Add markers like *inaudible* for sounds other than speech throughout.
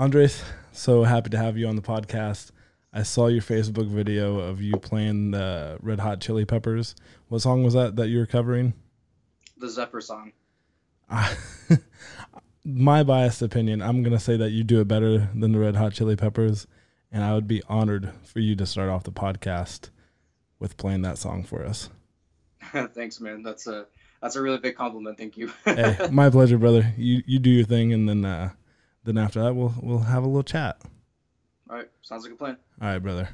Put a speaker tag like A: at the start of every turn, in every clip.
A: Andres, so happy to have you on the podcast. I saw your Facebook video of you playing the Red Hot Chili Peppers. What song was that that you were covering?
B: The Zephyr song. *laughs*
A: my biased opinion, I'm gonna say that you do it better than the Red Hot Chili Peppers, and I would be honored for you to start off the podcast with playing that song for us. *laughs*
B: Thanks, man. That's a that's a really big compliment. Thank you.
A: hey, *laughs* my pleasure, brother. You you do your thing, and then uh, then after that, we'll we'll have a little chat.
B: All right, sounds like a plan.
A: All right, brother.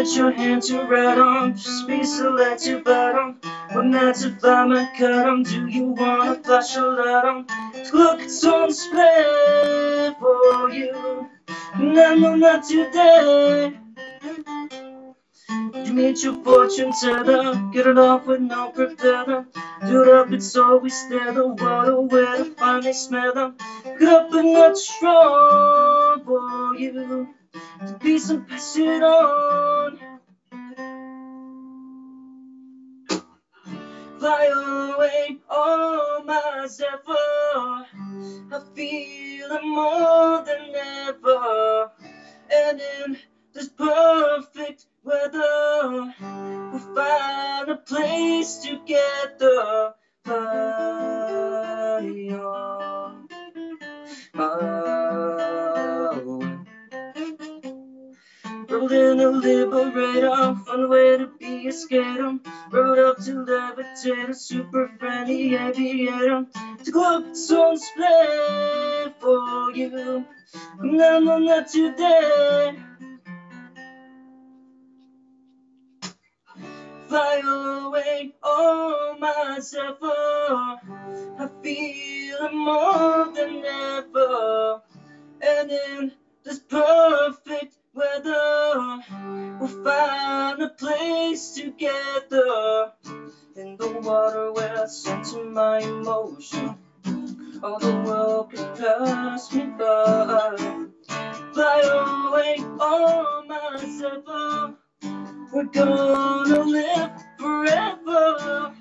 C: Get your hand to right on, just be selective bottom. When that's if I'm a cut do you wanna flash a light on? Look, it's on display for you. No, no, not today. You meet your fortune teller, get it off with no propeller. Do it up, it's always there, the water where to finally smell them. Get up and not strong for you. To be some pass it on. Fly away, oh my Zephyr. I feel it more than ever. And in this perfect weather, we'll find a place together. Fly on. Rolling a liberator, fun way to be a skater. Rode up to levitate, a super friendly aviator. To club it's on display for you. No, no, not today. Fly away, oh my Zephyr. I feel it more than ever. And in this perfect we'll find a place together. In the water where I center my emotion. All the world can pass me by. Fly away, oh my Zephyr. We're gonna live forever.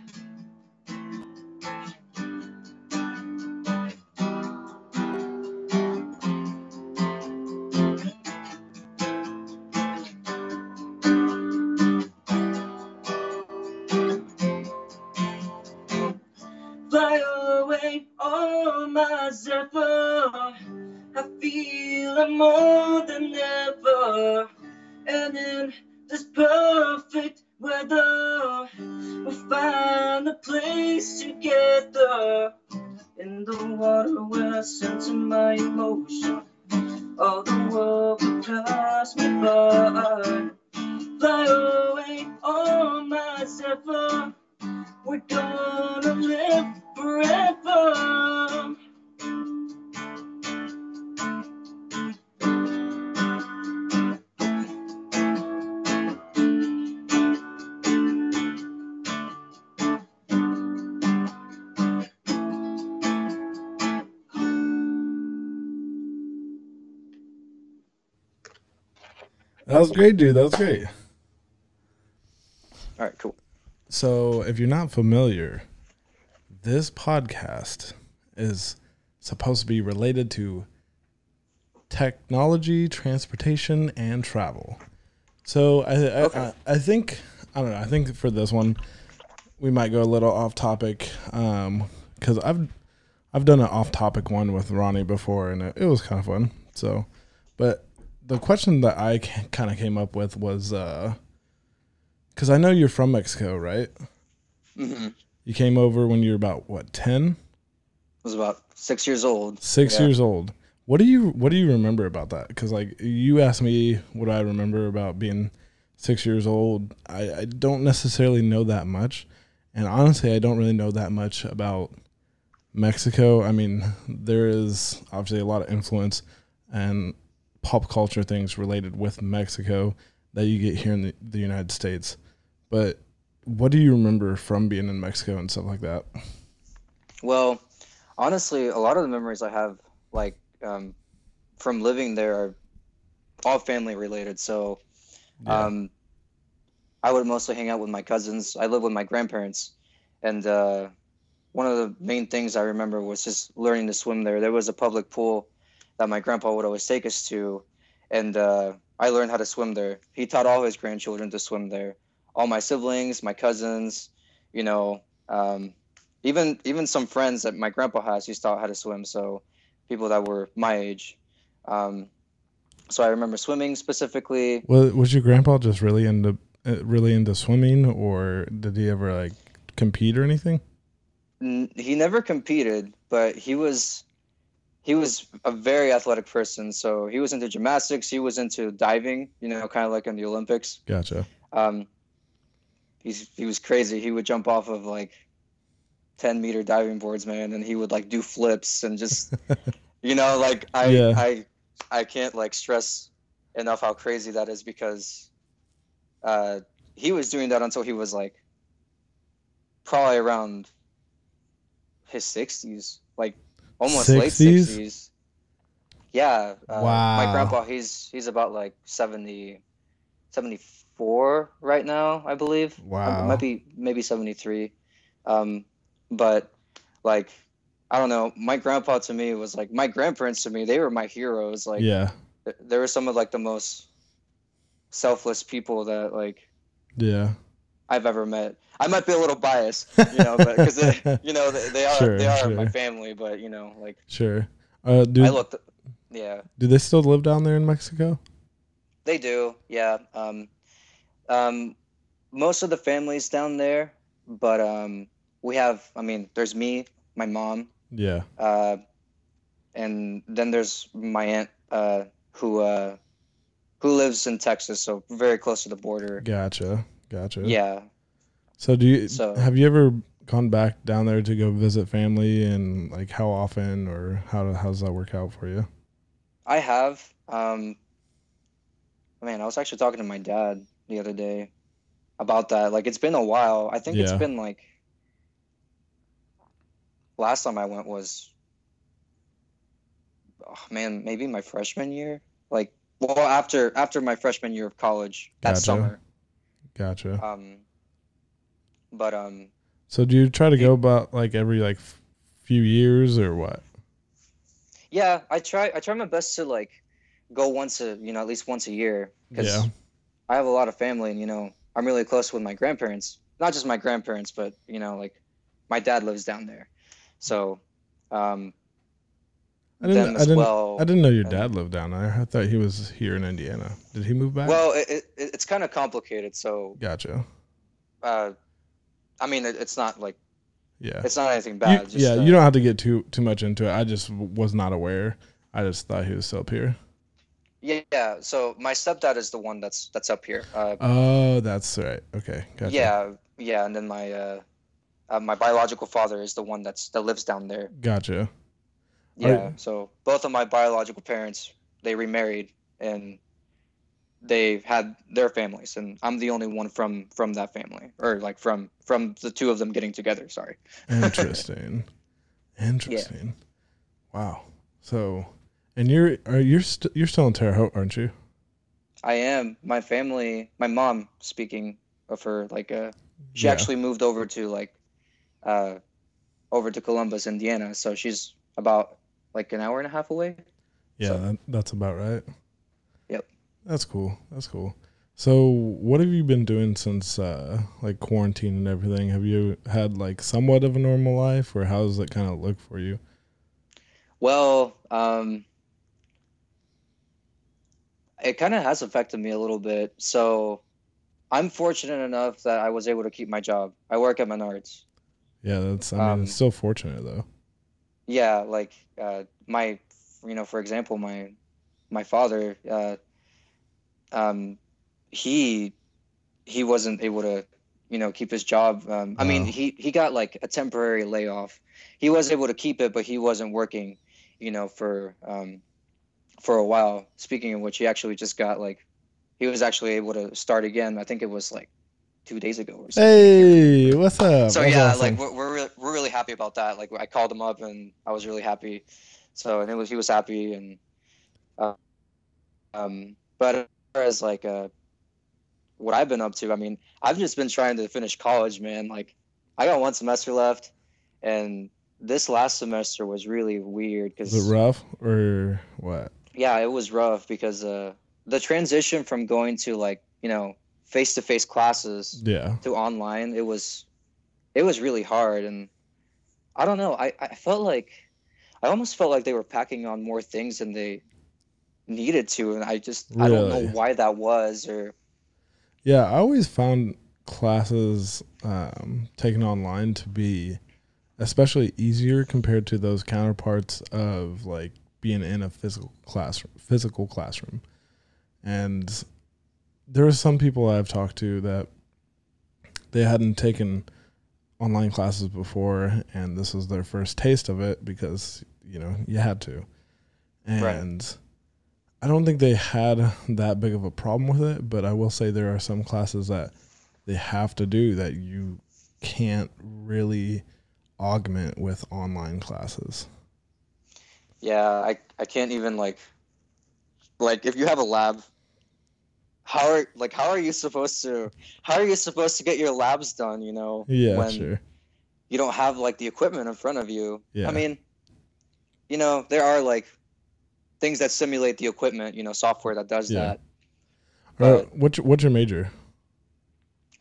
A: That was great, dude. That was great.
B: All right, cool.
A: So, if you're not familiar, this podcast is supposed to be related to technology, transportation, and travel. So, I I, I, I think I don't know. I think for this one, we might go a little off topic um, because I've I've done an off topic one with Ronnie before, and it, it was kind of fun. So, but the question that I kind of came up with was because I know you're from Mexico, right?
B: Mm-hmm.
A: You came over when you were about what ten?
B: I was about six years old.
A: Six
B: Yeah.
A: years old. What do you What do you remember about that? Because like you asked me what I remember about being six years old. I, I don't necessarily know that much, and honestly, I don't really know that much about Mexico. I mean, there is obviously a lot of influence and pop culture things related with Mexico that you get here in the, the United States. But what do you remember from being in Mexico and stuff like that?
B: Well,
C: honestly, a lot of the memories I have, like um, from living there, are all family related. So
A: Yeah.
C: um, I would mostly hang out with my cousins. I live with my grandparents, and uh, one of the main things I remember was just learning to swim there. There was a public pool that my grandpa would always take us to, and uh, I learned how to swim there. He taught all his grandchildren to swim there. All my siblings, my cousins, you know, um, even even some friends that my grandpa has, he's taught how to swim. So people that were my age. Um, so I remember swimming specifically.
A: Was, was your grandpa just really into uh, really into swimming, or did he ever like compete or anything?
C: N- he never competed, but he was he was a very athletic person. So he was into gymnastics. He was into diving. You know, kind of like in the Olympics.
A: Gotcha.
C: Um, he's he was crazy. He would jump off of like ten meter diving boards, man, and he would like do flips and just *laughs* you know like I
A: Yeah.
C: I I can't like stress enough how crazy that is because uh, he was doing that until he was like probably around his sixties, like almost late
A: 60s?
C: Yeah. Uh,
A: Wow.
C: My grandpa, he's he's about like 70, 74 right now, I believe.
A: Wow.
C: Might be maybe 73. Um, but like, I don't know. My grandpa to me was like my grandparents to me. They were my heroes. Like,
A: yeah.
C: th- they were some of like the most selfless people that like
A: Yeah.
C: I've ever met. I might be a little biased, *laughs* you know, but because you know they, they are
A: Sure,
C: they are my family. But you know, like
A: Sure. Uh, do
C: I looked, yeah,
A: do they still live down there in Mexico?
C: they do, yeah. Um, um, most of the families down there, but um, we have. I mean, there's me, my mom,
A: Yeah.
C: uh, and then there's my aunt uh, who uh, who lives in Texas, so very close to the border.
A: Gotcha. Gotcha.
C: Yeah,
A: So do you
C: So-
A: have you ever gone back down there to go visit family and like how often or how how does that work out for you?
C: I have. Um, man, I was actually talking to my dad the other day about that. Like, it's been a while. I think it's been like last time I went was, oh, man, maybe my freshman year. Like, well, after after my freshman year of college, that
A: Gotcha.
C: summer.
A: Gotcha.
C: Um, but um,
A: So do you try to go about like every like f- few years or what?
C: yeah, I try. I try my best to like go once a, you know, at least once a year because
A: Yeah.
C: I have a lot of family, and you know, I'm really close with my grandparents. Not just my grandparents, but you know, like my dad lives down there, so um,
A: I didn't I didn't
C: well.
A: I didn't know your
C: um,
A: dad lived down there. I thought he was here in Indiana. Did he move back?
C: Well, it, it, it's kind of complicated. So,
A: gotcha.
C: uh, I mean, it, it's not like
A: Yeah.
C: it's not anything
A: You-
C: bad. just,
A: yeah,
C: uh,
A: you don't have to get too too much into it. I just was not aware. I just thought he was still up here.
C: Yeah, yeah. So my stepdad is the one that's that's up here. Uh,
A: Oh, that's right. Okay, gotcha.
C: yeah, yeah, and then my uh, uh, my biological father is the one that's that lives down there.
A: gotcha.
C: Yeah. So both of my biological parents they remarried and they've had their families, and I'm the only one from from that family, or like from from the two of them getting together. Sorry. *laughs*
A: Interesting. Interesting. Wow. So, and you're are you're st- you're still in Terre Haute, aren't you?
C: I am. My family, my mom, speaking of her, like uh, she
A: Yeah.
C: actually moved over to like, uh, over to Columbus, Indiana. So she's about like an hour and a half away.
A: Yeah,
C: So-
A: that, that's about right.
C: Yep.
A: That's cool. That's cool. So, what have you been doing since uh like quarantine and everything? Have you had like somewhat of a normal life or how does it kind of look for you?
C: Well, um, it kind of has affected me a little bit. So I'm fortunate enough that I was able to keep my job. I work at Menards.
A: Yeah, that's I mean,
C: Um,
A: it's still fortunate though.
C: Yeah, like uh, my, you know, for example, my my father, uh, um, he he wasn't able to, you know, keep his job. Um, I mean, he he got like a temporary layoff. He was able to keep it, but he wasn't working, you know, for um, for a while. Speaking of which, he actually just got like, he was actually able to start again. I think it was like two days ago or something.
A: Hey, what's up?
C: so
A: That's
C: yeah,
A: awesome.
C: like we're we're really, we're really happy about that. Like I called him up and I was really happy. So and it was he was happy and uh, um but as far as like uh what I've been up to, I mean, I've just been trying to finish college, man. Like I got one semester left and this last semester was really weird because
A: it rough or what?
C: yeah, it was rough because uh the transition from going to like, you know, face to face classes
A: Yeah.
C: to online it was it was really hard and i don't know i i felt like i almost felt like they were packing on more things than they needed to and i just i don't know why that was or
A: Yeah, I always found classes um, taken online to be especially easier compared to those counterparts of like being in a physical classroom, physical classroom. And there are some people I've talked to that they hadn't taken online classes before, and this was their first taste of it because you know you had to.
C: Right.
A: And I don't think they had that big of a problem with it, but I will say there are some classes that they have to do that you can't really augment with online classes.
C: yeah i i can't even like like if you have a lab how are like how are you supposed to how are you supposed to get your labs done you know
A: Yeah,
C: when
A: sure.
C: you don't have like the equipment in front of you.
A: Yeah.
C: I mean, you know, there are like things that simulate the equipment, you know, software that does
A: Yeah.
C: that.
A: Or
C: but-
A: what's your, what's your major?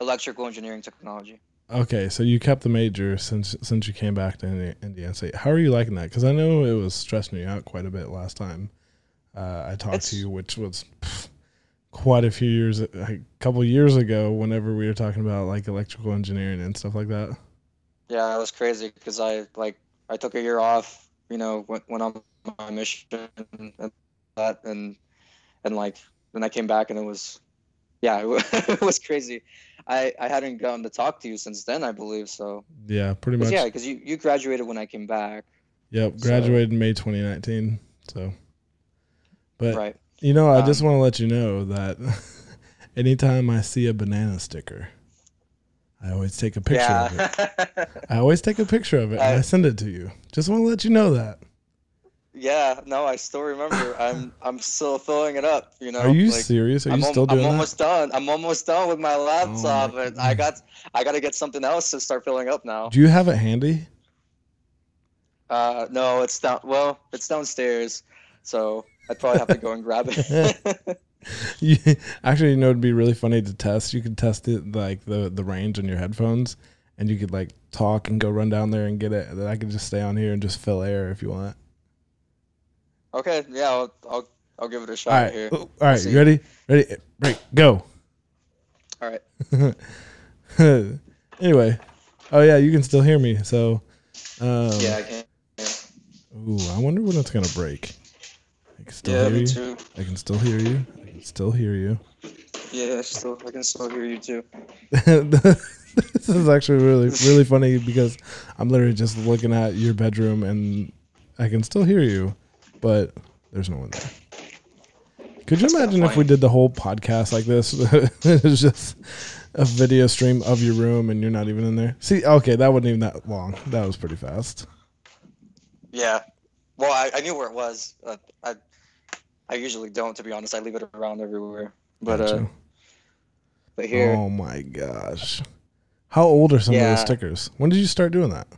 C: Electrical engineering technology.
A: Okay, so you kept the major since since you came back to Indi- Indiana State. How are you liking that? Because I know it was stressing you out quite a bit last time uh, I talked
C: It's-
A: to you, which was pff, quite a few years, a couple years ago. Whenever we were talking about like electrical engineering and stuff like that.
C: Yeah, it was crazy because I like I took a year off, you know, went, went on my mission and that, and and like then I came back and it was, yeah, *laughs* it was crazy. I I hadn't gotten to talk to you since then, I believe. So
A: Yeah, pretty much.
C: yeah, because you you graduated when I came back,
A: Yep,
C: So-
A: graduated in May 2019. So, but
C: right?
A: You know, I just
C: Um,
A: want to let you know that *laughs* anytime I see a banana sticker, I always take a picture of it.
C: yeah. *laughs*
A: I always take a picture of it and I
C: I-
A: send it to you. Just want to let you know that.
C: Yeah, no, I still remember. *laughs* I'm I'm still filling it up. You know,
A: Are you
C: like,
A: serious? Are
C: I'm,
A: you
C: al-
A: still
C: I'm
A: that?
C: almost done. I'm almost done with my laptop,
A: my
C: and I got I got to get something else to start filling up now.
A: Do you have it handy?
C: Uh, no, it's down. Well, it's downstairs, so I'd probably have to go and grab it. *laughs* *laughs*
A: You, actually, you know, it'd be really funny to test. You could test it like the the range on your headphones, and you could like talk and go run down there and get it. Then I could just stay on here and just fill air if you want.
C: okay, yeah, I'll, I'll I'll give it a shot
A: All right,
C: here.
A: all right. You ready? Ready? Break. Go.
C: All right. *laughs*
A: anyway, oh yeah, you can still hear me. So, um,
C: Yeah, I can.
A: Ooh, I wonder when it's gonna break. I can still
C: Yeah,
A: hear
C: me
A: you.
C: too.
A: I can still hear you. I can still hear you. *laughs*
C: Yeah, still I can still hear you too.
A: this is actually really really funny because I'm literally just looking at your bedroom and I can still hear you, but there's no one there. Could you
C: That's
A: imagine if we did the whole podcast like this? *laughs* it's just a video stream of your room and you're not even in there. See, okay, that wasn't even that long. That was pretty fast.
C: Yeah. Well, I, I knew where it was. Uh, I I usually don't, to be honest. I leave it around everywhere. But uh, but here,
A: Oh my gosh. How old are some of those stickers? When did you start doing that?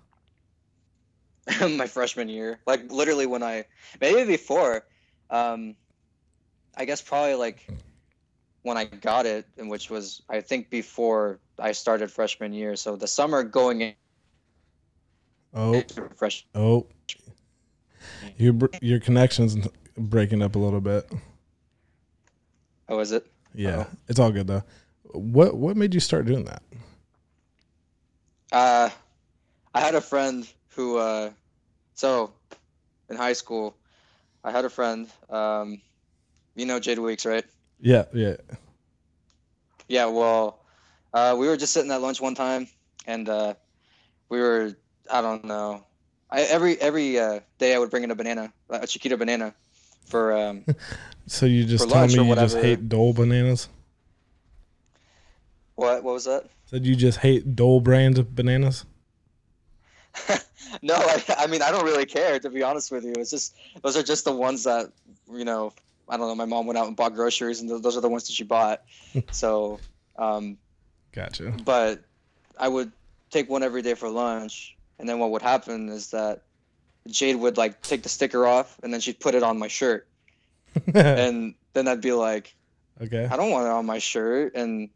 A: *laughs*
C: my freshman year, like literally when I maybe before, um, I guess probably like when I got it, and which was I think before I started freshman year. So the summer going
A: in.
C: Oh, fresh.
A: oh. Your your connection's breaking up a little bit.
C: Oh, is it?
A: Yeah,
C: Oh.
A: it's all good though. What what made you start doing that?
C: Uh, I had a friend who, uh, so in high school, I had a friend. Um, you know Jade Weeks, right?
A: Yeah, yeah.
C: Yeah, well, uh, we were just sitting at lunch one time, and uh, we were, I don't know, I, every every uh, day I would bring in a banana, a Chiquita banana, for um, *laughs*
A: So you just tell me you just hate Dole bananas?
C: What? What was that?
A: Said you just hate Dole brand of bananas. *laughs*
C: no, I, I mean I don't really care to be honest with you. It's just those are just the ones that you know. I don't know. My mom went out and bought groceries, and those are the ones that she bought. *laughs* so, um,
A: Gotcha.
C: but I would take one every day for lunch, and then what would happen is that Jade would like take the sticker off, and then she'd put it on my shirt, *laughs* and then I'd be like,
A: okay.
C: I don't want it on my shirt. And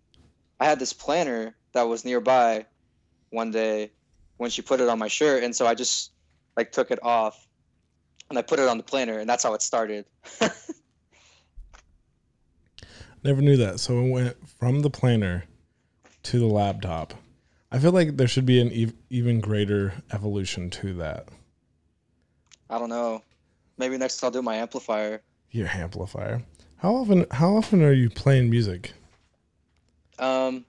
C: I had this planner that was nearby one day when she put it on my shirt. And so I just like took it off and I put it on the planner. And that's how it started. *laughs*
A: Never knew that. So it went from the planner to the laptop. I feel like there should be an ev- even greater evolution to that.
C: I don't know. Maybe next I'll do my amplifier.
A: Your amplifier. How often? How often are you playing music?
C: Um,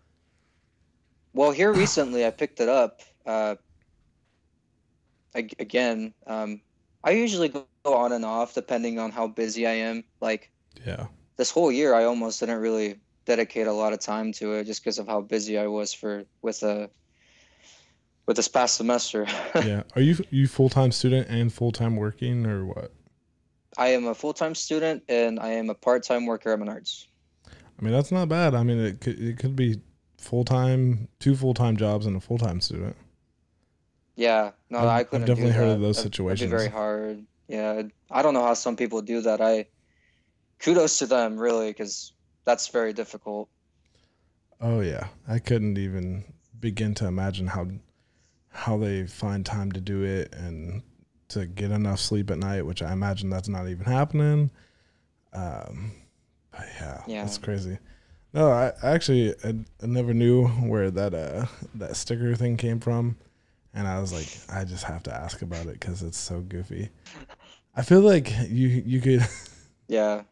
C: well, here *sighs* recently I picked it up. Uh, ag- again, um, I usually go on and off depending on how busy I am. Like
A: Yeah.
C: this whole year I almost didn't really dedicate a lot of time to it just because of how busy I was for with uh with this past semester. *laughs*
A: Yeah. Are you you full time student and full time working or what?
C: I am a full time student and I am a part time worker at Menards.
A: I mean, that's not bad. I mean, it could it could be full time, two full time jobs, and a full time student.
C: Yeah, no,
A: I've-
C: I
A: I've
C: couldn't.
A: definitely
C: do
A: heard
C: that.
A: of those situations.
C: Very hard. Yeah, I don't know how some people do that. I kudos to them really because that's very difficult.
A: Oh yeah, I couldn't even begin to imagine how how they find time to do it and to get enough sleep at night, which I imagine that's not even happening. Um, but yeah,
C: Yeah.
A: that's crazy. No, I I actually I, I never knew where that uh that sticker thing came from, and I was like, I just have to ask about it because it's so goofy. I feel like you you could *laughs*
C: Yeah,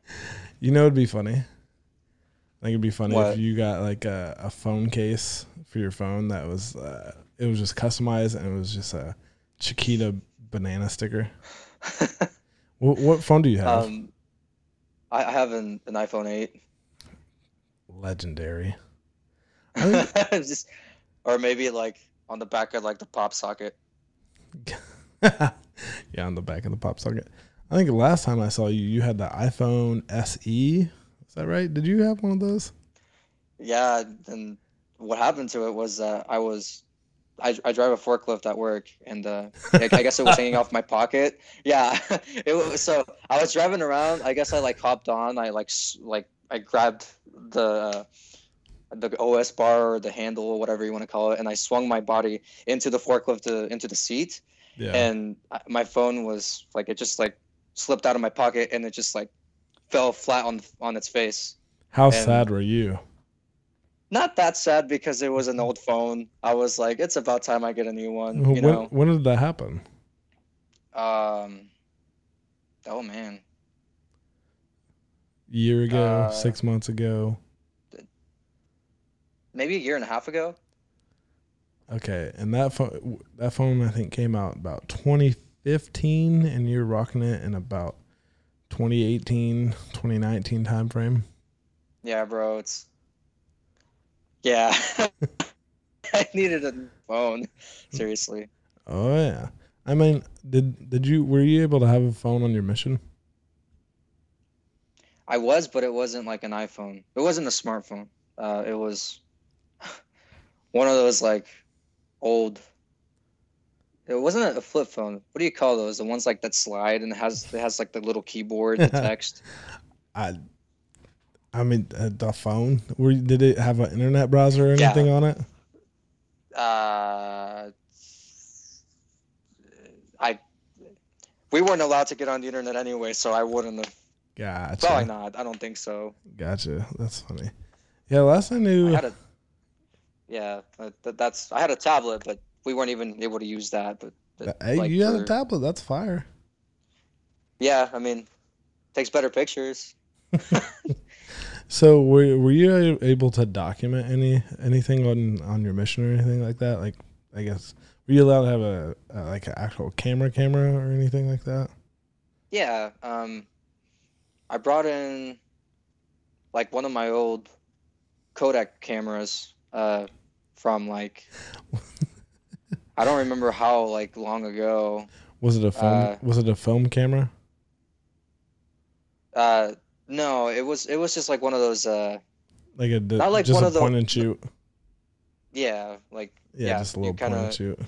A: you know, it'd be funny. I think it'd be funny
C: What?
A: if you got like a, a phone case for your phone that was uh, it was just customized and it was just a Chiquita banana sticker. *laughs* What, what phone do you have?
C: um, I, I have an, an iPhone eight.
A: Legendary. *laughs* I think,
C: just or maybe like on the back of like the pop socket. *laughs*
A: yeah, on the back of the pop socket. I think the last time I saw you, you had the iPhone SE. Is that right? Did you have one of those?
C: Yeah, and what happened to it was that I was I, I drive a forklift at work and uh, I, I guess it was hanging off my pocket. Yeah, *laughs* it was so I was driving around. I guess I like hopped on. I like like I grabbed the the OS bar or the handle or whatever you want to call it, and I swung my body into the forklift to, into the seat.
A: Yeah.
C: and my phone was like it just like slipped out of my pocket and it just like fell flat on on its face.
A: How
C: and-
A: sad were you?
C: Not that sad because it was an old phone. I was like, it's about time I get a new one.
A: when,
C: You know.
A: when did that happen?
C: Um. Oh man.
A: year ago,
C: Uh,
A: six months ago.
C: Maybe a year and a half ago.
A: Okay, and that phone that phone I think came out about 2015, and you're rocking it in about 2018, 2019 time frame.
C: Yeah, bro. It's. Yeah. *laughs* *laughs* I needed a phone. Seriously.
A: Oh yeah, I mean, did did you were you able to have a phone on your mission?
C: I was, but it wasn't like an iPhone. It wasn't a smartphone. Uh, it was *laughs* one of those like old. It wasn't a flip phone. What do you call those? The ones like that slide and it has it has like the little keyboard, the text.
A: I, I mean, uh, the phone. Were did it have an internet browser or
C: Yeah.
A: anything on it?
C: Uh, I we weren't allowed to get on the internet anyway, so I wouldn't have.
A: Gotcha.
C: Probably not. I don't think so.
A: Gotcha. That's funny. Yeah, last I knew.
C: I had a. Yeah, that, that's. I had a tablet, but we weren't even able to use that. But, but
A: hey,
C: like,
A: you had a tablet. That's fire.
C: Yeah, I mean, takes better pictures. *laughs*
A: So were were you able to document any anything on on your mission or anything like that? Like I guess were you allowed to have a, a like an actual camera camera or anything like that?
C: Yeah, um, I brought in like one of my old Kodak cameras uh, from like *laughs* I don't remember how like long ago.
A: Was it a film?
C: Uh,
A: was it a film camera?
C: Uh, no, it was it was just like one of those. Uh,
A: Like a di-
C: not like
A: just
C: one
A: a
C: of the-
A: point and shoot.
C: yeah, like
A: Yeah,
C: yeah,
A: just a
C: you
A: little point
C: kinda-
A: and shoot.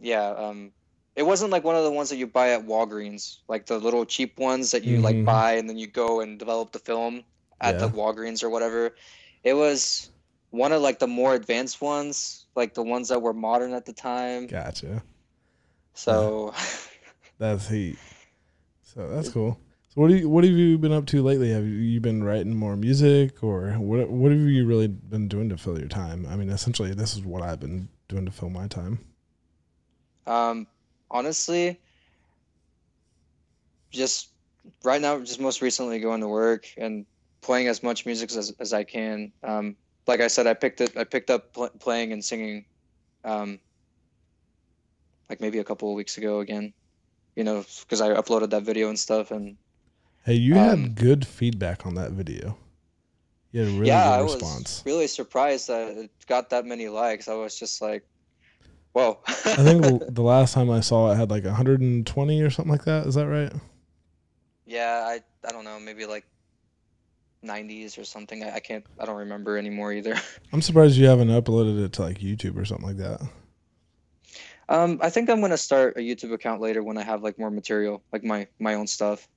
C: yeah. Um, it wasn't like one of the ones that you buy at Walgreens, like the little cheap ones that you
A: Mhm.
C: like buy and then you go and develop the film at the
A: Yeah.
C: Walgreens or whatever. It was one of like the more advanced ones, like the ones that were modern at the time.
A: Gotcha.
C: So.
A: That's heat. So that's cool. So what do you what have you been up to lately? Have you, been writing more music or what what have you really been doing to fill your time? I mean, essentially this is what I've been doing to fill my time.
C: Um, honestly, just right now, just most recently going to work and playing as much music as, as I can. Um, like I said, I picked it. I picked up pl- playing and singing, um, like maybe a couple of weeks ago again. You know, because I uploaded that video and stuff, and
A: Hey, you
C: Um,
A: had good feedback on that video. You had a really
C: yeah, I
A: good
C: was
A: response.
C: really surprised that it got that many likes. I was just like, whoa.
A: I think the, *laughs* the last time I saw it had like 120 or something like that. Is that right?
C: Yeah, I I don't know, maybe like 90s or something. I, I can't I don't remember anymore either. *laughs*
A: I'm surprised you haven't uploaded it to like YouTube or something like that.
C: Um, I think I'm gonna start a YouTube account later when I have like more material, like my my own stuff.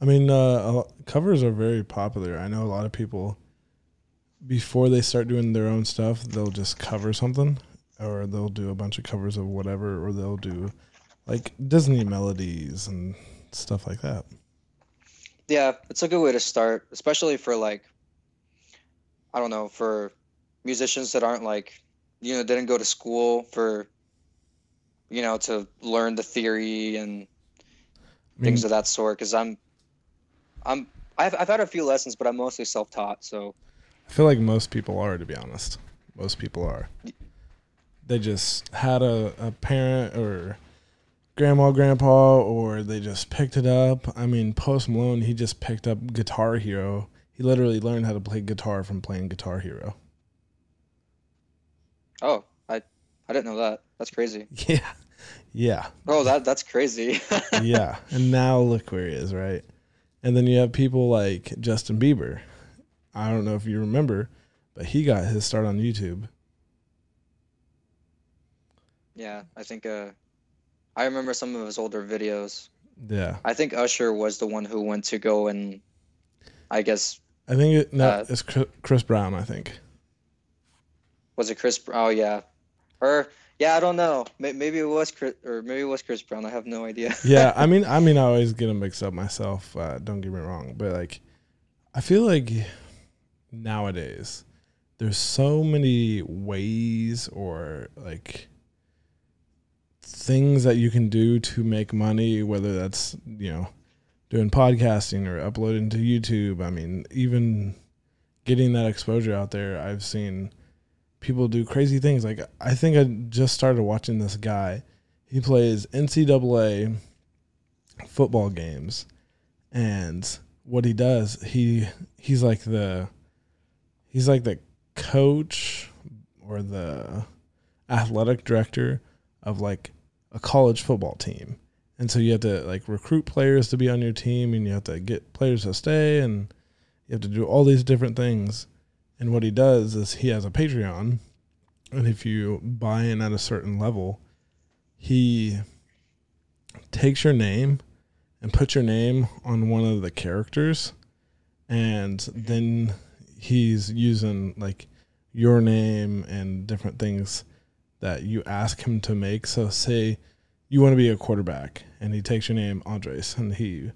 A: I mean, uh, covers are very popular. I know a lot of people before they start doing their own stuff, they'll just cover something, or they'll do a bunch of covers of whatever, or they'll do like Disney melodies and stuff like that.
C: Yeah, it's a good way to start, especially for like I don't know, for musicians that aren't like you know, didn't go to school for you know, to learn the theory and
A: I mean,
C: things of that sort cuz I'm I'm I've I've had a few lessons, but I'm mostly self-taught, so
A: I feel like most people are, to be honest. Most people are. They just had a, a parent or grandma, grandpa, or they just picked it up. I mean, Post Malone, he just picked up Guitar Hero. He literally learned how to play guitar from playing Guitar Hero.
C: oh, I I didn't know that. That's crazy. *laughs*
A: Yeah. Yeah.
C: Oh, that that's crazy. *laughs*
A: yeah. And now look where he is, right? And then you have people like Justin Bieber. I don't know if you remember, but he got his start on YouTube.
C: Yeah, I think uh I remember some of his older videos.
A: Yeah.
C: I think Usher was the one who went to go and I guess
A: I think it, no,
C: Uh,
A: it's Chris- Brown, I think.
C: was it Chris Oh yeah. Or yeah, I don't know. Maybe it was Chris or maybe it was Chris Brown. I have no idea. *laughs*
A: yeah, I mean, I mean, I *laughs* always get them mixed up myself. Uh, don't get me wrong, but like, I feel like nowadays there's so many ways or like things that you can do to make money, whether that's you know doing podcasting or uploading to YouTube. I mean, even getting that exposure out there, I've seen people do crazy things. Like I think I just started watching this guy. He plays NCAA football games, and what he does, he he's like the he's like the coach or the athletic director of like a college football team. And so you have to like recruit players to be on your team and you have to get players to stay and you have to do all these different things. And what he does is he has a Patreon and if you buy in at a certain level, he takes your name and puts your name on one of the characters and then he's using like your name and different things that you ask him to make. So say you want to be a quarterback and he takes your name Andres and he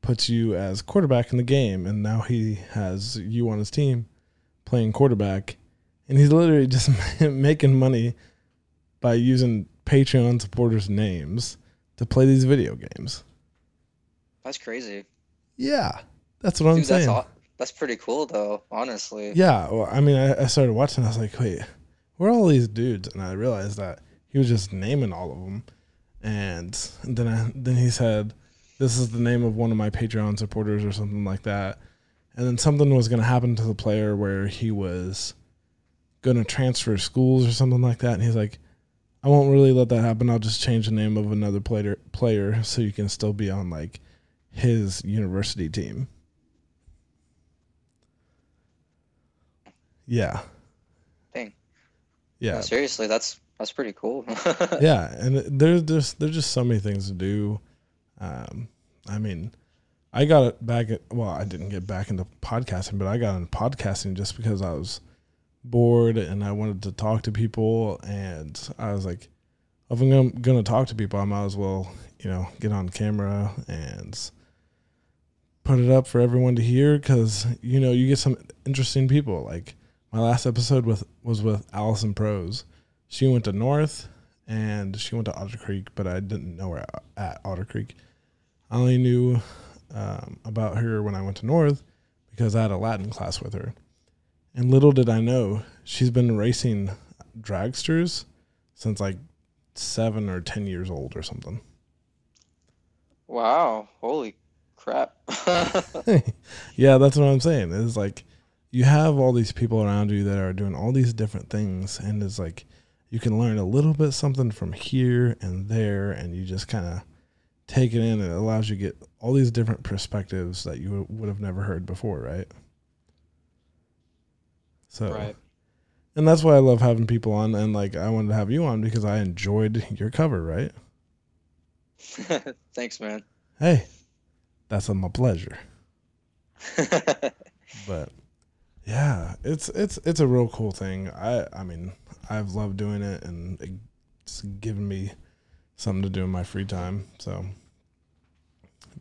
A: puts you as quarterback in the game and now he has you on his team playing quarterback and he's literally just *laughs* making money by using Patreon supporters' names to play these video games.
C: That's crazy.
A: Yeah, that's what I'm saying.
C: that's aw- that's pretty cool though, honestly.
A: Yeah, well, I mean, I, I started watching. I was like, wait, where are all these dudes? And I realized that he was just naming all of them. And then I, then he said, "This is the name of one of my Patreon supporters" or something like that. And then something was going to happen to the player where he was going to transfer schools or something like that. And he's like, I won't really let that happen. I'll just change the name of another player player so you can still be on like his university team. Yeah.
C: Dang.
A: Yeah.
C: No, seriously, that's that's pretty cool. *laughs*
A: yeah, and there's there's there's just so many things to do. Um, I mean, I got it back at well, I didn't get back into podcasting, but I got into podcasting just because I was bored and I wanted to talk to people, and I was like, if I'm gonna, talk to people, I might as well, you know, get on camera and put it up for everyone to hear because you know you get some interesting people. Like my last episode with was with Allison Prose. She went to North and she went to Otter Creek, but I didn't know her at Otter Creek. I only knew um, about her when I went to North because I had a Latin class with her. And little did I know, she's been racing dragsters since like seven or 10 years old or something.
C: wow, holy crap. *laughs* *laughs*
A: yeah, that's what I'm saying. It's like you have all these people around you that are doing all these different things, and it's like you can learn a little bit something from here and there, and you just kind of take it in. And it allows you to get all these different perspectives that you would have never heard before, right? So,
C: right.
A: and that's why I love having people on, and like I wanted to have you on because I enjoyed your cover, right? *laughs*
C: Thanks, man.
A: Hey, that's a my pleasure. *laughs* but yeah, it's it's it's a real cool thing. I I mean, I've loved doing it, and it's given me something to do in my free time. So,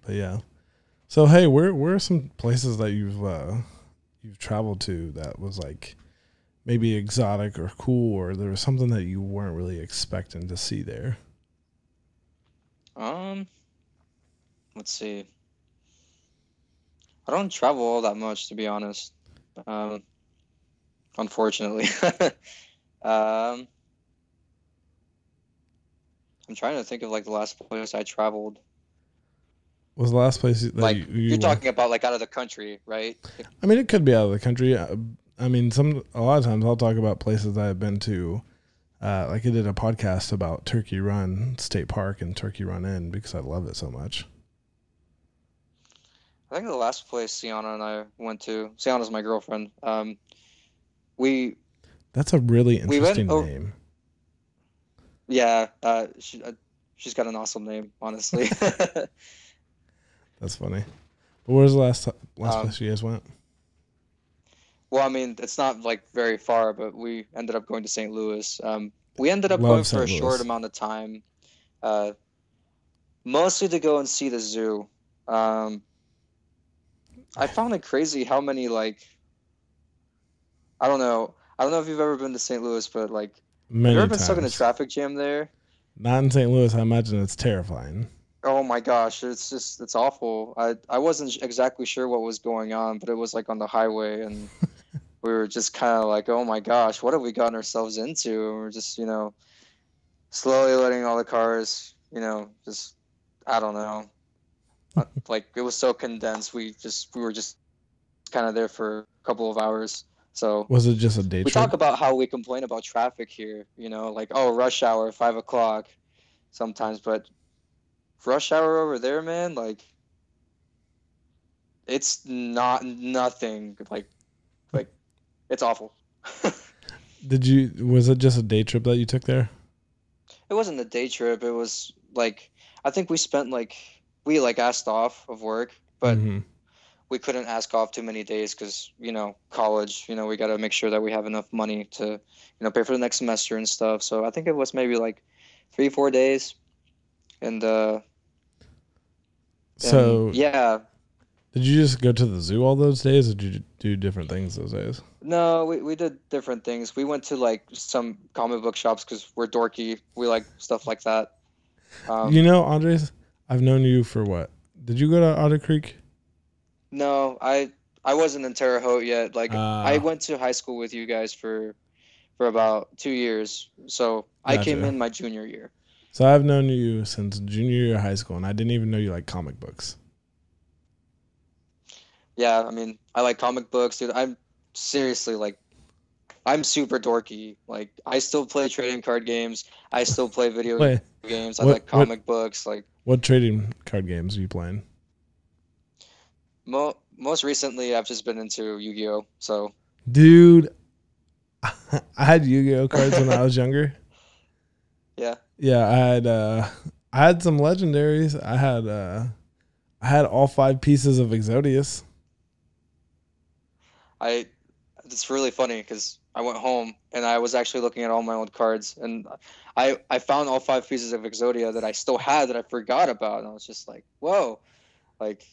A: but yeah. So hey, where where are some places that you've uh, you've traveled to that was like maybe exotic or cool, or there was something that you weren't really expecting to see there?
C: um, let's see. I don't travel all that much, to be honest. Um, unfortunately. *laughs* um, I'm trying to think of like the last place I traveled.
A: Was the last place that
C: Like
A: you, you
C: you're
A: went?
C: talking about like out of the country, right?
A: I mean, it could be out of the country. Uh, I mean, some a lot of times I'll talk about places I've been to. Uh, like I did a podcast about Turkey Run State Park and Turkey Run Inn because I love it so much.
C: I think the last place Sienna and I went to, Sienna's my girlfriend. Um, we
A: That's a really
C: We
A: interesting
C: o-
A: name.
C: Yeah, uh, she uh, she's got an awesome name, honestly. *laughs*
A: That's funny. But where's the last last
C: Um,
A: place you guys went?
C: well, I mean, it's not like very far, but we ended up going to St. Louis. Um, we ended up
A: Love
C: going for a
A: St.
C: short amount of time, uh, mostly to go and see the zoo. Um, I found it crazy how many like I don't know. I don't know if you've ever been to St. Louis, but like
A: Many
C: you ever been
A: times.
C: stuck in a traffic jam there?
A: Not in St. Louis. I imagine it's terrifying.
C: Oh my gosh, it's just it's awful. I I wasn't exactly sure what was going on, but it was like on the highway and *laughs* we were just kind of like, "Oh my gosh, what have we gotten ourselves into?" And we're just, you know, slowly letting all the cars, you know, just I don't know. *laughs* Like it was so condensed. We just we were just kind of there for a couple of hours. So
A: Was it just a day trip?
C: we
A: trip?
C: talk about how we complain about traffic here, you know, like oh rush hour five o'clock sometimes, but rush hour over there, man, like it's not nothing like like it's awful. *laughs*
A: Did you? Was it just a day trip that you took there?
C: It wasn't a day trip. It was like I think we spent like we like asked off of work, but
A: Mhm.
C: We couldn't ask off too many days because you know college. You know we got to make sure that we have enough money to you know pay for the next semester and stuff. So I think it was maybe like three four days, and uh, and,
A: So
C: yeah,
A: did you just go to the zoo all those days, or did you do different things those days?
C: no, we we did different things. We went to like some comic book shops because we're dorky. We like stuff like that. Um,
A: you know, Andres, I've known you for what? Did you go to Otter Creek?
C: No, I I wasn't in Terre Haute yet. Like I
A: Ah.
C: went to high school with you guys for for about two years. So I came in my junior year.
A: So I've known you since junior year of high school, and I didn't even know you like comic books.
C: Yeah, I mean I like comic books, dude. I'm seriously like I'm super dorky. Like I still play trading card games. I still play video *laughs*
A: Wait,
C: games. I
A: what-
C: like comic books. Like
A: what trading card games are you playing?
C: Mo- most recently, I've just been into Yu-Gi-Oh. So
A: Dude, *laughs* I had Yu-Gi-Oh cards when I was *laughs* younger.
C: yeah,
A: Yeah, I had uh I had some legendaries. I had uh I had all five pieces of Exodia.
C: I. It's really funny because I went home and I was actually looking at all my old cards and I I found all five pieces of Exodia that I still had that I forgot about and I was just like, whoa, like,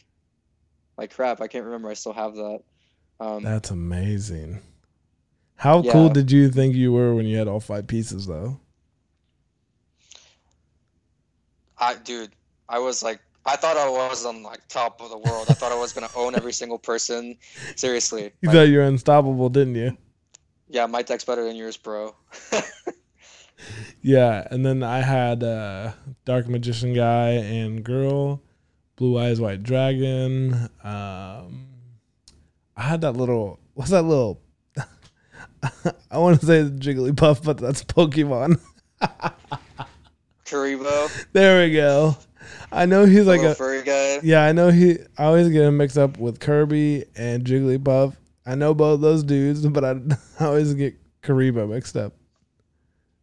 C: like crap, I can't remember I still have that. Um,
A: That's amazing. How cool did you think you were when you had all five pieces though?
C: I dude, I was like I thought I was on like top of the world. I thought I was gonna own every single person. Seriously.
A: You
C: Like,
A: thought you were unstoppable, didn't you?
C: yeah, my deck's better than yours, bro. *laughs*
A: Yeah, and then I had uh Dark Magician guy and girl, Blue Eyes White Dragon. Um I had that little what's that little *laughs* I want to say Jigglypuff, but that's Pokemon. *laughs*
C: Kuriboh,
A: There we go. I know he's like a
C: furry guy.
A: yeah. I know he. I always get him mixed up with Kirby and Jigglypuff. I know both those dudes, but I, *laughs* I always get Kuriboh mixed up.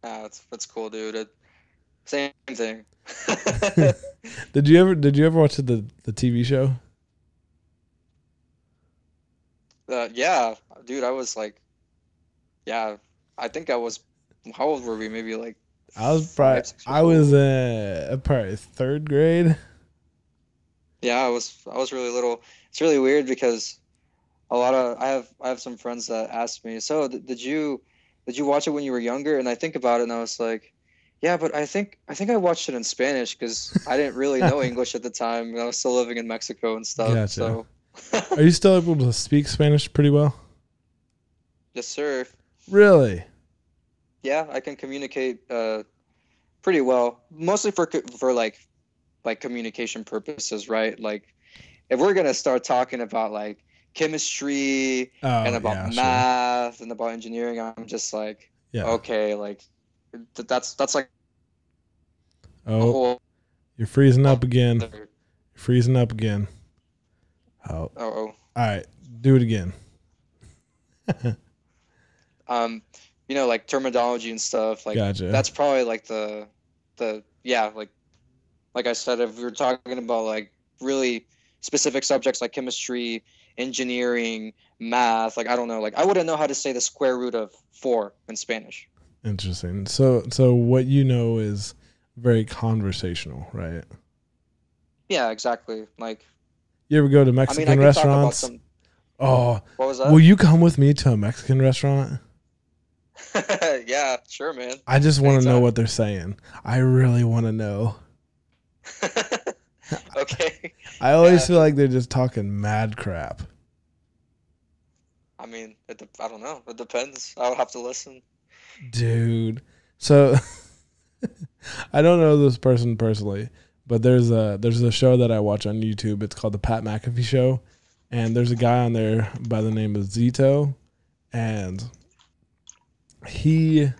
C: Ah, that's that's cool, dude. It, same thing.
A: Did you ever? Did you ever watch the the TV show?
C: uh, yeah, dude, I was like, yeah, I think I was. How old were we? Maybe like
A: I was probably I was uh probably third grade.
C: Yeah, I was I was really little. It's really weird because a lot of I have I have some friends that ask me, "So, th- did you did you watch it when you were younger?" And I think about it and I was like, "Yeah, but I think I think I watched it in Spanish because I didn't really know *laughs* English at the time I was still living in Mexico and stuff."
A: Gotcha.
C: So,
A: Are you still able to speak Spanish pretty well?
C: yes, sir.
A: Really?
C: Yeah, I can communicate uh pretty well, mostly for for like like communication purposes, right? Like if we're going to start talking about like chemistry
A: Oh,
C: and about
A: yeah, sure.
C: math and about engineering i'm just like
A: Yeah.
C: okay like that's that's like
A: Oh, you're freezing up again. You're freezing up again. Oh,
C: oh,
A: all right. Do it again. *laughs*
C: um you know like terminology and stuff like
A: gotcha.
C: that's probably like the the yeah like like i said if we were talking about like really specific subjects like chemistry engineering math like i don't know like i wouldn't know how to say the square root of four in spanish
A: Interesting. So, so what you know is very conversational, right?
C: yeah exactly like
A: You ever go to
C: i
A: Mexican
C: mean i talk about
A: restaurants?
C: some
A: Oh,
C: what was that
A: will you come with me to a Mexican restaurant? *laughs*
C: yeah, sure, man.
A: I just want to know what they're saying. I really want to know. *laughs*
C: okay.
A: I always
C: Yeah.
A: feel like they're just talking mad crap.
C: I mean, it, de- I don't know. It depends. I would have to listen.
A: dude. So *laughs* I don't know this person personally, but there's a there's a show that I watch on YouTube. It's called the Pat McAfee Show, and there's a guy on there by the name of Zito, and he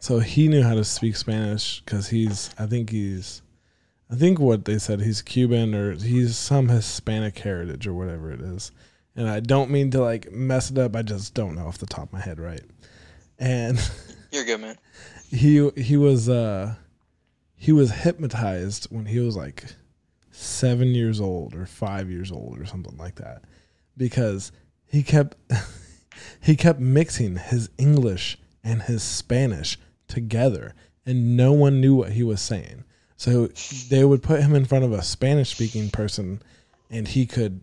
A: so he knew how to speak Spanish because he's I think he's I think what they said he's Cuban or he's some Hispanic heritage or whatever it is. And I don't mean to like mess it up. I just don't know off the top of my head, right? And
C: You're good, man. *laughs*
A: he he was uh he was hypnotized when he was like seven years old or five years old or something like that because he kept *laughs* he kept mixing his english and his spanish together and no one knew what he was saying. So they would put him in front of a spanish speaking person and he could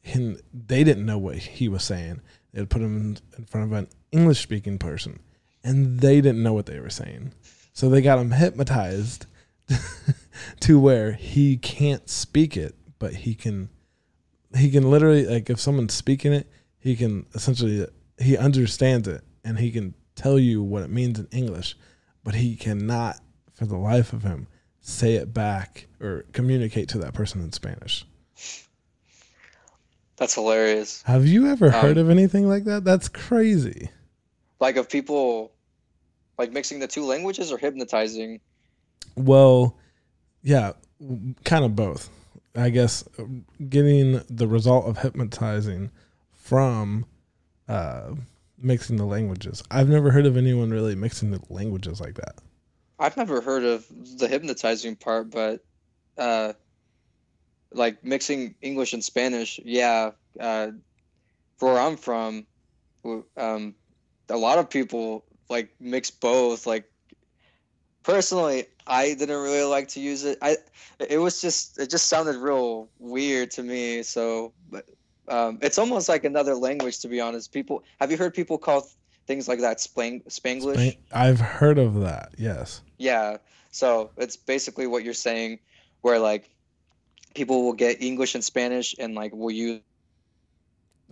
A: him, they didn't know what he was saying. They'd put him in front of an english speaking person and they didn't know what they were saying. So they got him hypnotized *laughs* to where he can't speak it, but he can he can literally like if someone's speaking it, he can essentially he understands it and he can tell you what it means in English, but he cannot for the life of him say it back or communicate to that person in Spanish.
C: That's hilarious.
A: Have you ever heard
C: Um,
A: of anything like that? That's crazy.
C: Like of people like mixing the two languages or hypnotizing?
A: Well, yeah, kind of both. I guess getting the result of hypnotizing from uh, mixing the languages. I've never heard of anyone really mixing the languages like that.
C: I've never heard of the hypnotizing part, but uh, like mixing English and Spanish, yeah. Uh, where I'm from, um, a lot of people like mix both. Like personally, I didn't really like to use it. I it was just it just sounded real weird to me. So, but um, it's almost like another language to be honest. People have you heard people call th- things like that splang Spanglish?
A: Span- I've heard of that. Yes.
C: Yeah. So it's basically what you're saying, where like people will get English and Spanish and like will use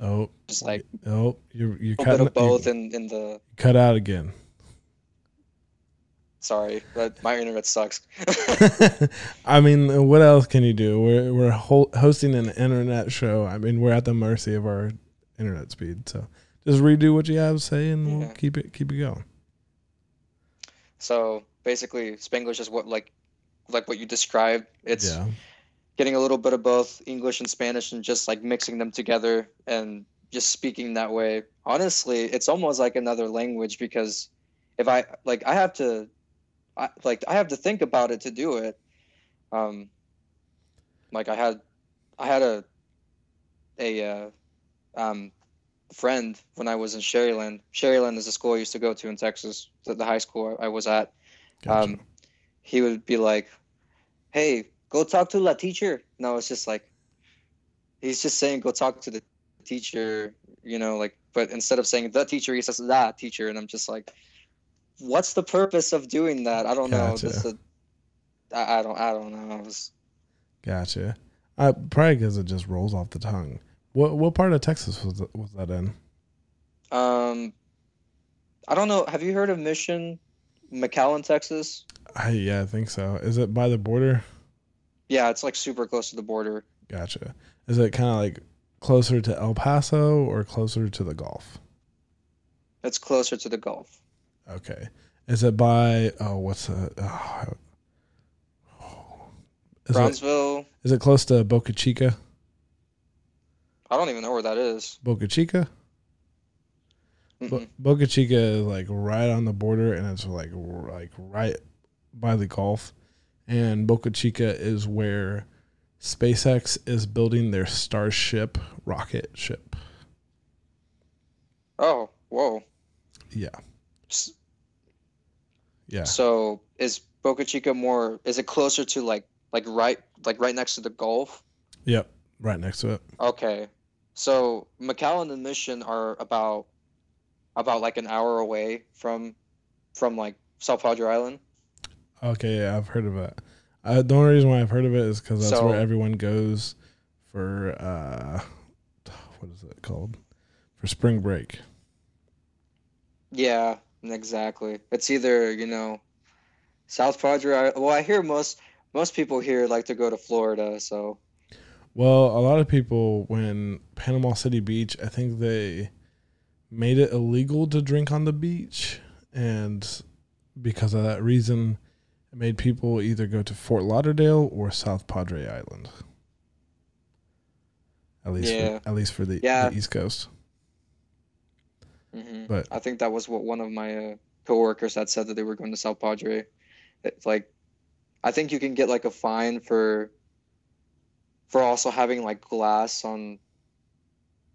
A: Oh,
C: just like
A: oh, you're you
C: a little
A: cut
C: of both in in the.
A: cut out again.
C: Sorry, but my internet sucks. *laughs*
A: I mean, what else can you do? We're we're ho- hosting an internet show. I mean, we're at the mercy of our internet speed. So just redo what you have to say, and we'll keep it keep it going.
C: so basically, Spanglish is what like like what you described. It's
A: yeah,
C: getting a little bit of both English and Spanish and just like mixing them together and just speaking that way. Honestly, it's almost like another language because if I like I have to I like I have to think about it to do it. Um like I had I had a a uh, um friend when I was in Sharyland. Sharyland is a school I used to go to in Texas, the, the high school I was at
A: gotcha.
C: um, he would be like, "Hey, go talk to la teacher." No, it's just like he's just saying, "Go talk to the teacher," you know, like. But instead of saying the teacher, he says la teacher, and I'm just like, "What's the purpose of doing that?" I don't know.
A: Gotcha.
C: This, uh, I, I don't. I don't know. It's-
A: gotcha. Uh, probably because it just rolls off the tongue. What what part of Texas was it, was that in?
C: um, I don't know. Have you heard of Mission, McAllen, Texas?
A: I yeah, I think so. Is it by the border?
C: Yeah, it's like super close to the border.
A: Gotcha. Is it kind of like closer to El Paso or closer to the Gulf?
C: It's closer to the Gulf.
A: Okay. Is it by oh what's the oh, is it,
C: Brownsville.
A: is it close to Boca Chica?
C: I don't even know where that is.
A: Boca Chica? Bo-. Boca Chica is like right on the border and it's like like right by the Gulf. And Boca Chica is where SpaceX is building their Starship rocket ship.
C: Oh, whoa.
A: Yeah. Yeah.
C: So is Boca Chica more? Is it closer to like like right like right next to the Gulf?
A: Yep. Right next to it.
C: Okay. So McAllen and Mission are about about like an hour away from from like South Padre Island.
A: Okay, yeah, I've heard of it. Uh, the only reason why I've heard of it is because that's
C: So-
A: where everyone goes for uh, *sighs* what is it called? For spring break.
C: Yeah, exactly. It's either you know South Padre. Well, I hear most most people here like to go to Florida. So
A: Well, a lot of people when Panama City Beach, I think they made it illegal to drink on the beach, and because of that reason, it made people either go to Fort Lauderdale or South Padre Island. At least,
C: Yeah.
A: for, at least for the,
C: Yeah.
A: the East Coast.
C: hmm
A: But
C: I think that was what one of my uh, coworkers had said that they were going to South Padre. It's like, I think you can get like a fine for for also having like glass on